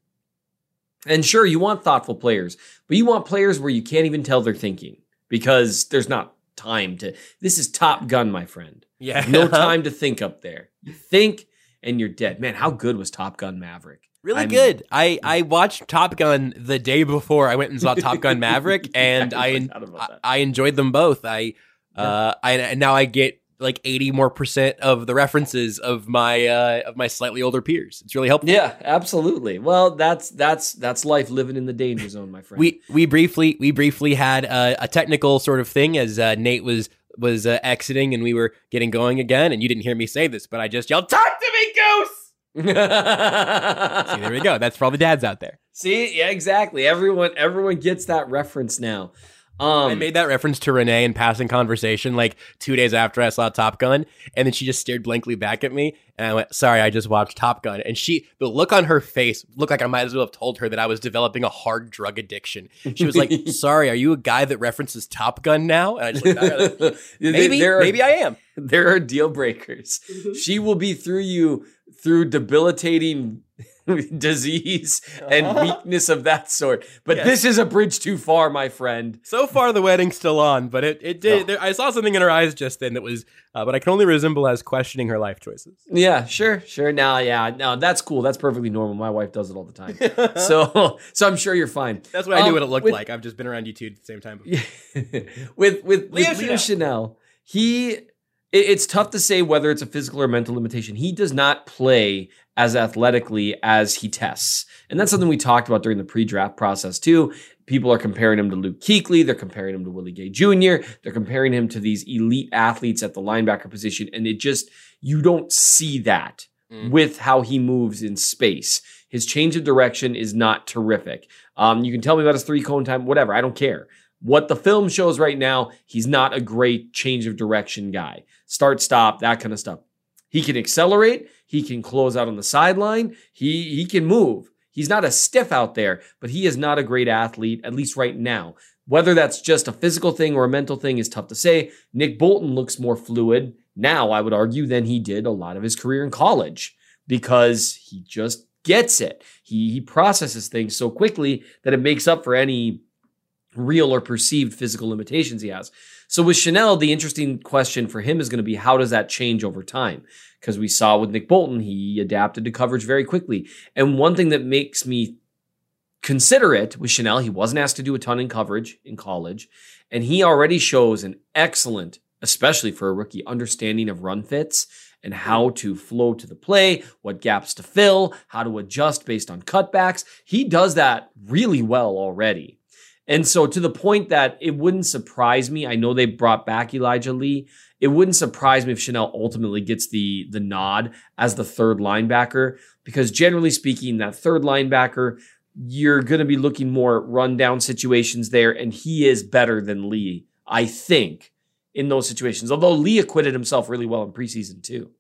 And sure, you want thoughtful players, but you want players where you can't even tell they're thinking because there's not time to. This is Top Gun, my friend. Yeah, No time to think up there. You think and you're dead. Man, how good was Top Gun Maverick? Really I mean- good. I, I watched Top Gun the day before I went and saw Top Gun Maverick, and Yeah, I I I, forgot about that. I enjoyed them both. I uh I and now I get like eighty more percent of the references of my uh of my slightly older peers. It's really helpful. Yeah, absolutely. Well, that's that's that's life living in the danger zone, my friend. We we briefly we briefly had a, a technical sort of thing as uh, Nate was was uh, exiting and we were getting going again, and you didn't hear me say this, but I just yelled, "Talk to me, Goose!" See, there we go. That's for all the dads out there. See, yeah, exactly. Everyone, everyone gets that reference now. Um, I made that reference to Renee in passing conversation like two days after I saw Top Gun, and then she just stared blankly back at me, and I went, "Sorry, I just watched Top Gun." And she, the look on her face, looked like I might as well have told her that I was developing a hard drug addiction. She was like, "Sorry, are you a guy that references Top Gun now?" And I just looked like, maybe, are- maybe I am. there are deal breakers. she will be through you through debilitating disease and weakness of that sort. But Yes. this is a bridge too far, my friend. So far, the wedding's still on, but it it did. There, I saw something in her eyes just then that was, uh, but I can only resemble as questioning her life choices. Yeah, sure, sure. Now, yeah, no, that's cool. That's perfectly normal. My wife does it all the time. so, so I'm sure you're fine. That's what I knew Um, what it looked with- like. I've just been around you two at the same time. with with Leo with Leo Chenal, he it's tough to say whether it's a physical or mental limitation. He does not play as athletically as he tests. And that's something we talked about during the pre-draft process too. People are comparing him to Luke Kuechly, they're comparing him to Willie Gay Jr., they're comparing him to these elite athletes at the linebacker position and it just you don't see that with how he moves in space. His change of direction is not terrific. Um, you can tell me about his three cone time, whatever. I don't care. What the film shows right now, he's not a great change of direction guy. Start, stop, that kind of stuff. He can accelerate. He can close out on the sideline. He he can move. He's not a stiff out there, but he is not a great athlete, at least right now. Whether that's just a physical thing or a mental thing is tough to say. Nick Bolton looks more fluid now, I would argue, than he did a lot of his career in college because he just gets it. He he processes things so quickly that it makes up for any real or perceived physical limitations he has. So with Chenal, the interesting question for him is going to be how does that change over time? Because we saw with Nick Bolton, he adapted to coverage very quickly. And one thing that makes me consider it with Chenal, he wasn't asked to do a ton in coverage in college, and he already shows an excellent, especially for a rookie, understanding of run fits and how to flow to the play, what gaps to fill, how to adjust based on cutbacks. He does that really well already. And so to the point that it wouldn't surprise me, I know they brought back Elijah Lee. It wouldn't surprise me if Chenal ultimately gets the the nod as the third linebacker because generally speaking, that third linebacker, you're going to be looking more at rundown situations there, and he is better than Lee, I think, in those situations. Although Lee acquitted himself really well in preseason too.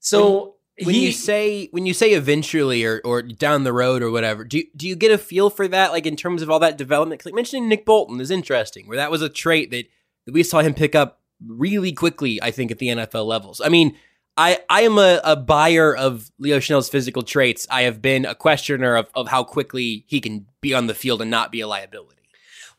So when he, you say when you say eventually or, or down the road or whatever, do you, do you get a feel for that? Like in terms of all that development, like mentioning Nick Bolton is interesting, where that was a trait that, that we saw him pick up really quickly. I think at the NFL levels. I mean, I I am a, a buyer of Leo Chenal's physical traits. I have been a questioner of of how quickly he can be on the field and not be a liability.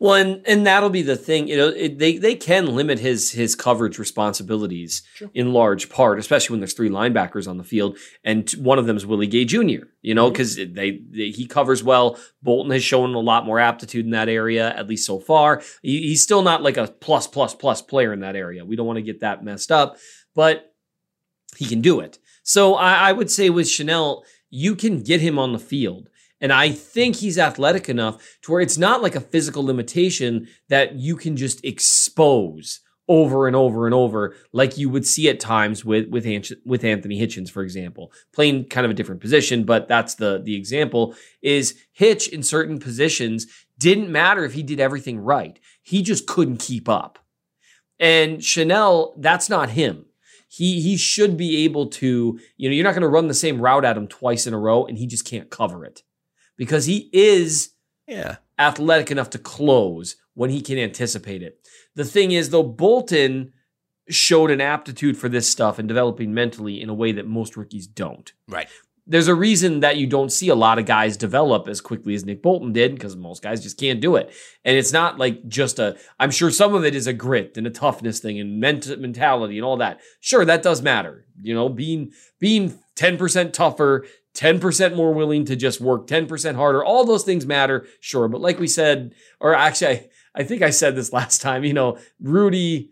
Well, and, and that'll be the thing. You know, it, they they can limit his his coverage responsibilities in large part, especially when there's three linebackers on the field, and one of them is Willie Gay Jr. You know, mm-hmm. because they, they he covers well. Bolton has shown a lot more aptitude in that area, at least so far. He, he's still not like a plus plus plus player in that area. We don't want to get that messed up, but he can do it. So I, I would say with Chenal, you can get him on the field. And I think he's athletic enough to where it's not like a physical limitation that you can just expose over and over and over, like you would see at times with with with Anthony Hitchens, for example, playing kind of a different position, but that's the the example. Is Hitch in certain positions didn't matter if he did everything right, he just couldn't keep up. And Chenal, that's not him. He he should be able to, you know, you're not going to run the same route at him twice in a row, and he just can't cover it because he is Yeah. athletic enough to close when he can anticipate it. The thing is, though, Bolton showed an aptitude for this stuff and developing mentally in a way that most rookies don't. Right. There's a reason that you don't see a lot of guys develop as quickly as Nick Bolton did because most guys just can't do it. And it's not like just a, I'm sure some of it is a grit and a toughness thing and ment- mentality and all that. Sure, that does matter. You know, being, being 10% tougher, 10% more willing to just work 10% harder. All those things matter, sure. But like we said, or actually, I, I think I said this last time, you know, Rudy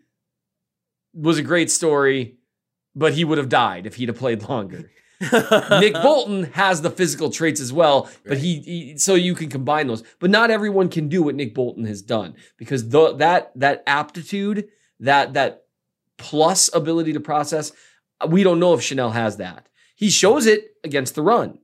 was a great story, but he would have died if he'd have played longer. Nick Bolton has the physical traits as well, but he, he- so you can combine those. But not everyone can do what Nick Bolton has done because the, that that aptitude, that that plus ability to process, we don't know if Chenal has that. He shows it against the run.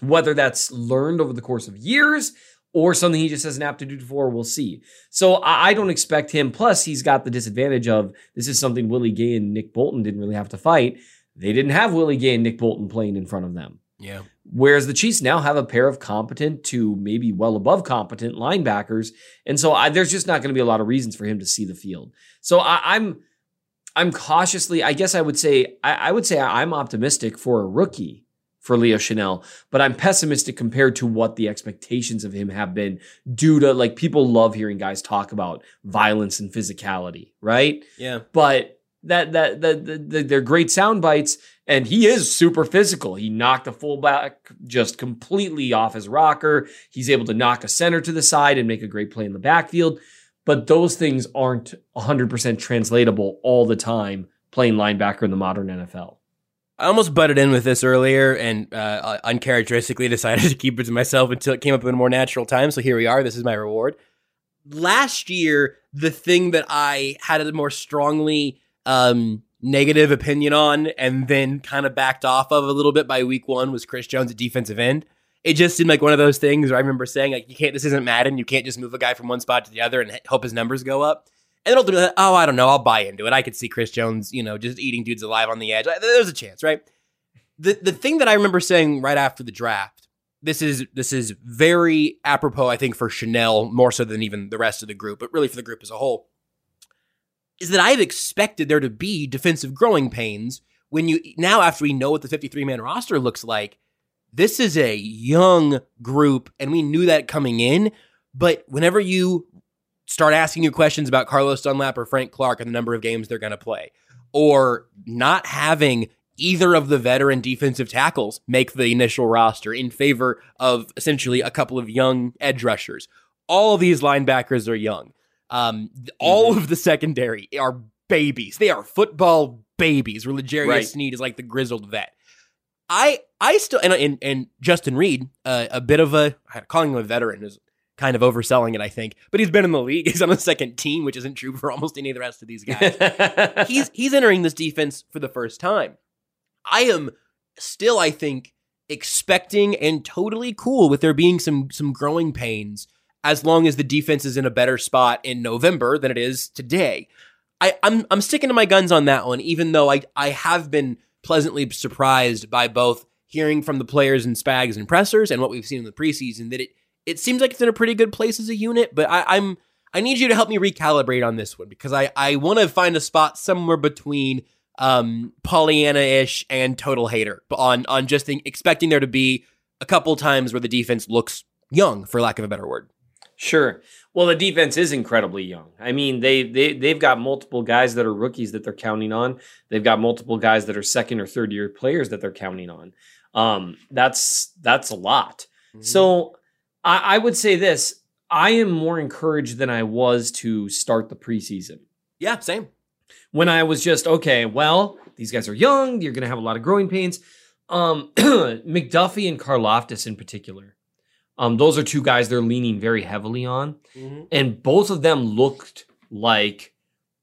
Whether that's learned over the course of years or something he just has an aptitude for. We'll see. So I, don't expect him. Plus, he's got the disadvantage of this is something Willie Gay and Nick Bolton didn't really have to fight. They didn't have Willie Gay and Nick Bolton playing in front of them. Yeah. Whereas the Chiefs now have a pair of competent to maybe well above competent linebackers, and so I, there's just not going to be a lot of reasons for him to see the field. So I, I'm I'm cautiously, I guess I would say, I, I would say I'm optimistic for a rookie for Leo Chenal, but I'm pessimistic compared to what the expectations of him have been due to like people love hearing guys talk about violence and physicality, right? Yeah. But that that that the, the, they're great sound bites, and he is super physical. He knocked a fullback just completely off his rocker. He's able to knock a center to the side and make a great play in the backfield but those things aren't 100% translatable all the time playing linebacker in the modern NFL. I almost butted in with this earlier and uh, uncharacteristically decided to keep it to myself until it came up in a more natural time. So here we are. This is my reward. Last year, the thing that I had a more strongly um, negative opinion on and then kind of backed off of a little bit by week one was Chris Jones at defensive end it just seemed like one of those things where I remember saying like you can't this isn't Madden you can't just move a guy from one spot to the other and hope his numbers go up. And then ultimately, oh, I don't know, I'll buy into it. I could see Chris Jones, you know, just eating dudes alive on the edge. There's a chance, right? The the thing that I remember saying right after the draft, this is this is very apropos, I think, for Chenal more so than even the rest of the group, but really for the group as a whole, is that I've expected there to be defensive growing pains when you now after we know what the 53 man roster looks like this is a young group, and we knew that coming in. But whenever you start asking your questions about Carlos Dunlap or Frank Clark and the number of games they're going to play, or not having either of the veteran defensive tackles make the initial roster in favor of essentially a couple of young edge rushers. All of these linebackers are young. Um, all mm-hmm. of the secondary are babies. They are football babies. Where L'Jarius right. Sneed is like the grizzled vet. I I still and and, and Justin Reid, uh, a bit of a calling him a veteran is kind of overselling it, I think. But he's been in the league. He's on the second team, which isn't true for almost any of the rest of these guys. he's he's entering this defense for the first time. I am still, I think, expecting and totally cool with there being some some growing pains as long as the defense is in a better spot in November than it is today. I, I'm I'm sticking to my guns on that one, even though I I have been pleasantly surprised by both hearing from the players and Spags and pressers and what we've seen in the preseason that it it seems like it's in a pretty good place as a unit, but I, I'm I need you to help me recalibrate on this one because I I want to find a spot somewhere between um Pollyanna-ish and total hater on on just expecting there to be a couple times where the defense looks young, for lack of a better word. Sure. Well, the defense is incredibly young. I mean, they they they've got multiple guys that are rookies that they're counting on. They've got multiple guys that are second or third year players that they're counting on. Um, that's that's a lot. Mm-hmm. So I, I would say this: I am more encouraged than I was to start the preseason. Yeah, same. When I was just okay, well, these guys are young. You're going to have a lot of growing pains. Um, McDuffie and Karlaftis in particular um, those are two guys they're leaning very heavily on, mm-hmm. and both of them looked like,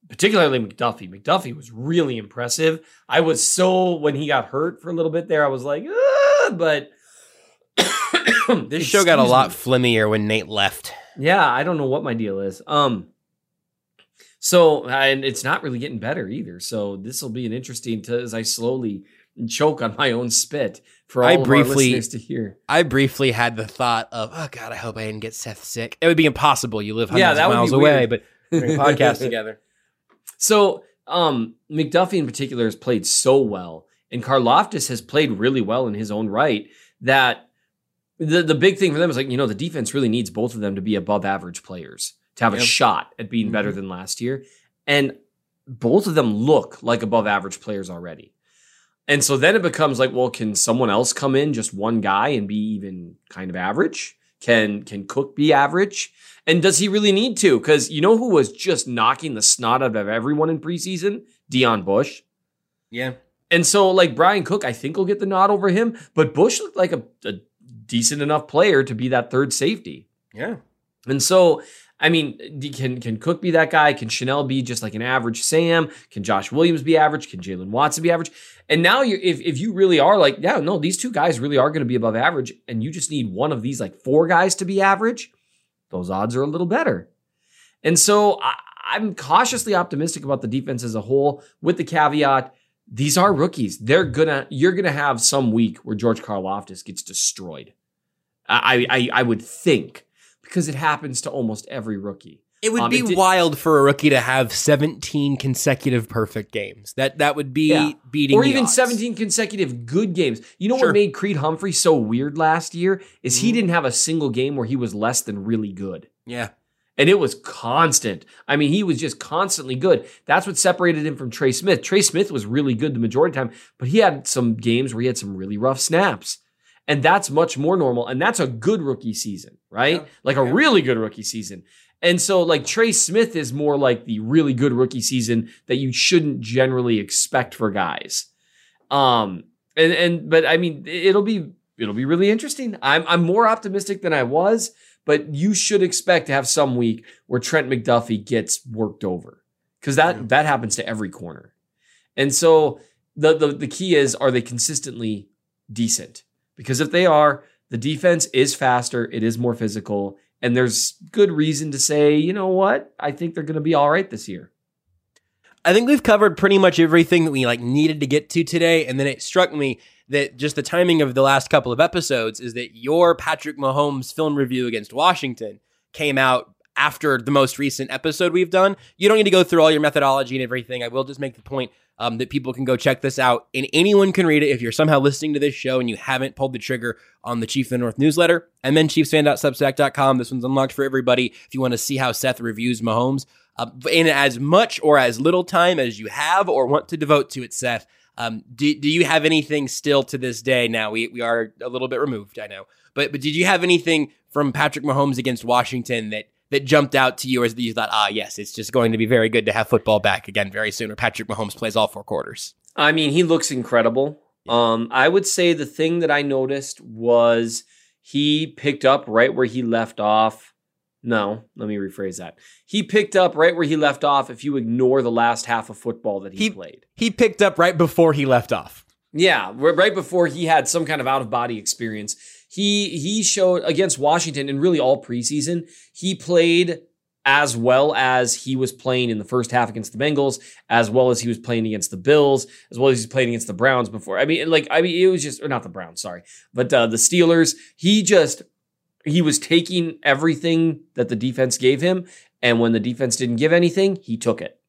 particularly McDuffie. McDuffie was really impressive. I was so when he got hurt for a little bit there, I was like, ah, but this show got a lot me. flimmier when Nate left. Yeah, I don't know what my deal is. Um, so and it's not really getting better either. So this will be an interesting to as I slowly choke on my own spit for all I briefly, listeners to hear. I briefly had the thought of, oh God, I hope I didn't get Seth sick. It would be impossible. You live hundreds yeah, of miles away, but we're podcast together. So um, McDuffie in particular has played so well, and Karlaftis has played really well in his own right. That the the big thing for them is like you know the defense really needs both of them to be above average players to have yep. a shot at being mm-hmm. better than last year, and both of them look like above average players already. And so then it becomes like, well, can someone else come in, just one guy, and be even kind of average? Can can Cook be average? And does he really need to? Because you know who was just knocking the snot out of everyone in preseason? Deon Bush. Yeah. And so, like Bryan Cook, I think will get the nod over him, but Bush looked like a, a decent enough player to be that third safety. Yeah. And so I mean, can can Cook be that guy? Can Chenal be just like an average Sam? Can Josh Williams be average? Can Jaylen Watson be average? And now you if if you really are like, yeah, no, these two guys really are going to be above average, and you just need one of these like four guys to be average, those odds are a little better. And so I, I'm cautiously optimistic about the defense as a whole, with the caveat these are rookies. They're gonna you're gonna have some week where George Karlaftis gets destroyed. I I, I would think because it happens to almost every rookie. It would Um, be it did- wild for a rookie to have 17 consecutive perfect games. That that would be Yeah. beating or even odds. 17 consecutive good games. You know Sure. what made Creed Humphrey so weird last year is Mm-hmm. he didn't have a single game where he was less than really good. Yeah. And it was constant. I mean, he was just constantly good. That's what separated him from Trey Smith. Trey Smith was really good the majority of the time, but he had some games where he had some really rough snaps. And that's much more normal. And that's a good rookie season, right? Like a really good rookie season. And so, like, Trey Smith is more like the really good rookie season that you shouldn't generally expect for guys. Um, and, and, but I mean, it'll be, it'll be really interesting. I'm, I'm more optimistic than I was, but you should expect to have some week where Trent McDuffie gets worked over because that, that happens to every corner. And so the, the, the key is, are they consistently decent? Because if they are, the defense is faster, it is more physical, and there's good reason to say, you know what? I think they're going to be all right this year. I think we've covered pretty much everything that we like needed to get to today. And then it struck me that just the timing of the last couple of episodes is that your Patrick Mahomes film review against Washington came out after the most recent episode we've done. You don't need to go through all your methodology and everything. I will just make the point um, that people can go check this out, and anyone can read it if you're somehow listening to this show and you haven't pulled the trigger on the Chief of the North newsletter. And then chiefsfan.substack.com. This one's unlocked for everybody if you want to see how Seth reviews Mahomes uh, in as much or as little time as you have or want to devote to it, Seth. Um, do, do you have anything still to this day? Now we, we are a little bit removed, I know, but but did you have anything from Patrick Mahomes against Washington that that jumped out to you as that you thought, ah, yes, it's just going to be very good to have football back again very soon, or Patrick Mahomes plays all four quarters. I mean, he looks incredible. Um, I would say the thing that I noticed was he picked up right where he left off. No, let me rephrase that. He picked up right where he left off if you ignore the last half of football that he, played. He picked up right before he left off. Yeah, right before he had some kind of out of body experience. He he showed against Washington and really all preseason, he played as well as he was playing in the first half against the Bengals, as well as he was playing against the Bills, as well as he's playing against the Browns before. I mean, like I mean, it was just or not the Browns, sorry, but uh, the Steelers. He just he was taking everything that the defense gave him, and when the defense didn't give anything, he took it.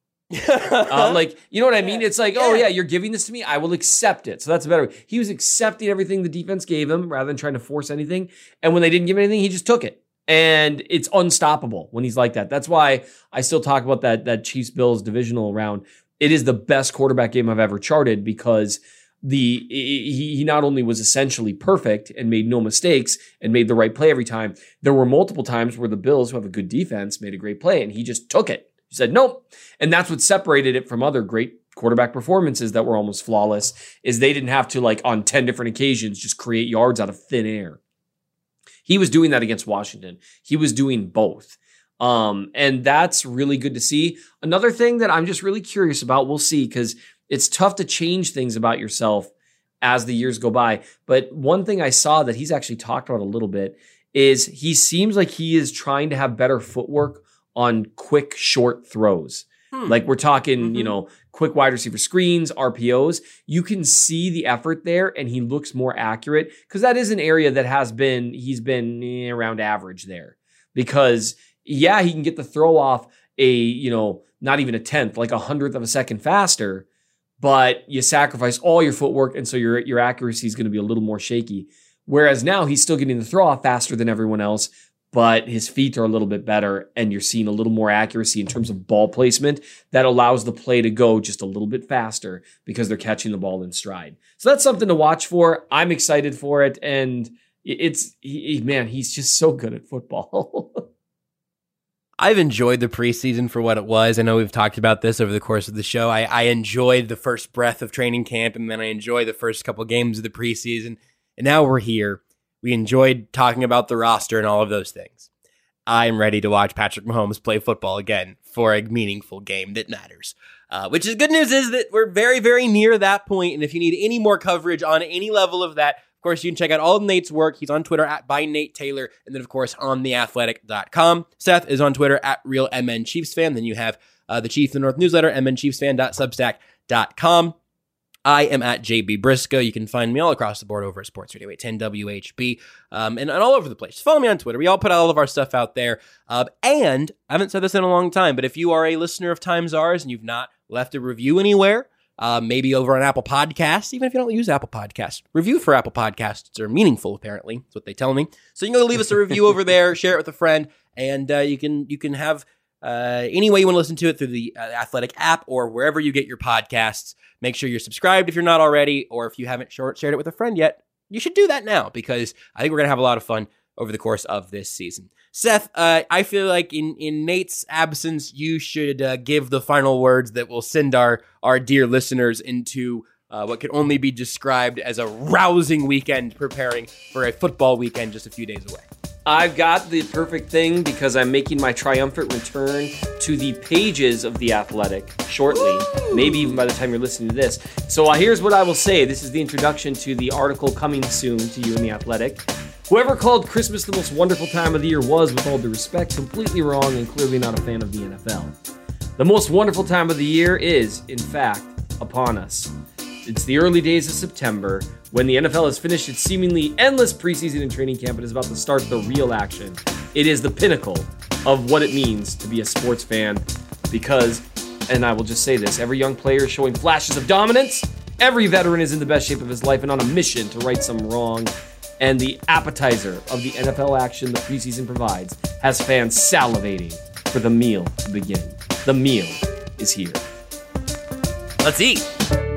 Uh, like you know what I mean? It's like, oh yeah, you're giving this to me, I will accept it. So that's a better way. He was accepting everything the defense gave him rather than trying to force anything. And when they didn't give him anything, he just took it. And it's unstoppable when he's like that. That's why I still talk about that that Chiefs Bills divisional round. It is the best quarterback game I've ever charted because the he, he not only was essentially perfect and made no mistakes and made the right play every time. There were multiple times where the Bills, who have a good defense, made a great play and he just took it. Said nope, and that's what separated it from other great quarterback performances that were almost flawless. Is they didn't have to like on ten different occasions just create yards out of thin air. He was doing that against Washington. He was doing both. Um, and that's really good to see. Another thing that I'm just really curious about, we'll see, because it's tough to change things about yourself as the years go by. But one thing I saw that he's actually talked about a little bit is he seems like he is trying to have better footwork on quick, short throws. Like we're talking, you know, quick wide receiver screens, RPOs. You can see the effort there, and he looks more accurate because that is an area that has been he's been eh, around average there. Because yeah, he can get the throw off a you know not even a tenth, like a hundredth of a second faster, but you sacrifice all your footwork, and so your your accuracy is going to be a little more shaky. Whereas now he's still getting the throw off faster than everyone else, but his feet are a little bit better, and you're seeing a little more accuracy in terms of ball placement that allows the play to go just a little bit faster because they're catching the ball in stride. So that's something to watch for. I'm excited for it, and it's he, man, he's just so good at football. I've enjoyed the preseason for what it was. I know we've talked about this over the course of the show. I, I enjoyed the first breath of training camp, and then I enjoyed the first couple games of the preseason. And now we're here. We enjoyed talking about the roster and all of those things. I'm ready to watch Patrick Mahomes play football again for a meaningful game that matters. Uh, which is good news is that we're very, very near that point. And if you need any more coverage on any level of that, Of course, you can check out all Nate's work. He's on Twitter at by Nate Taylor, and then of course on theathletic.com. Seth is on Twitter at real MN Chiefs fan. Then you have uh, the Chiefs in the North newsletter, mnchiefsfan.substack.com. I am at JB Brisco. You can find me all across the board over at Sports Radio 810 WHB um, and, and all over the place. Follow me on Twitter. We all put all of our stuff out there. Uh, and I haven't said this in a long time, but if you are a listener of Times Ours and you've not left a review anywhere, uh, maybe over on Apple Podcasts, even if you don't use Apple Podcasts, review for Apple Podcasts are meaningful. Apparently, that's what they tell me. So you can go leave us a review over there, share it with a friend, and uh, you can you can have uh, any way you want to listen to it through the uh, Athletic app or wherever you get your podcasts. Make sure you're subscribed if you're not already, or if you haven't short shared it with a friend yet, you should do that now because I think we're gonna have a lot of fun over the course of this season. Seth, uh, I feel like in in Nate's absence, you should uh, give the final words that will send our our dear listeners into uh, what can only be described as a rousing weekend, preparing for a football weekend just a few days away. I've got the perfect thing because I'm making my triumphant return to the pages of The Athletic shortly, maybe even by the time you're listening to this. So uh, here's what I will say this is the introduction to the article coming soon to you in The Athletic. Whoever called Christmas the most wonderful time of the year was, with all due respect, completely wrong and clearly not a fan of the NFL. The most wonderful time of the year is, in fact, upon us. It's the early days of September when the NFL has finished its seemingly endless preseason and training camp and is about to start the real action. It is the pinnacle of what it means to be a sports fan because, and I will just say this every young player is showing flashes of dominance, every veteran is in the best shape of his life and on a mission to right some wrong. And the appetizer of the NFL action the preseason provides has fans salivating for the meal to begin. The meal is here. Let's eat.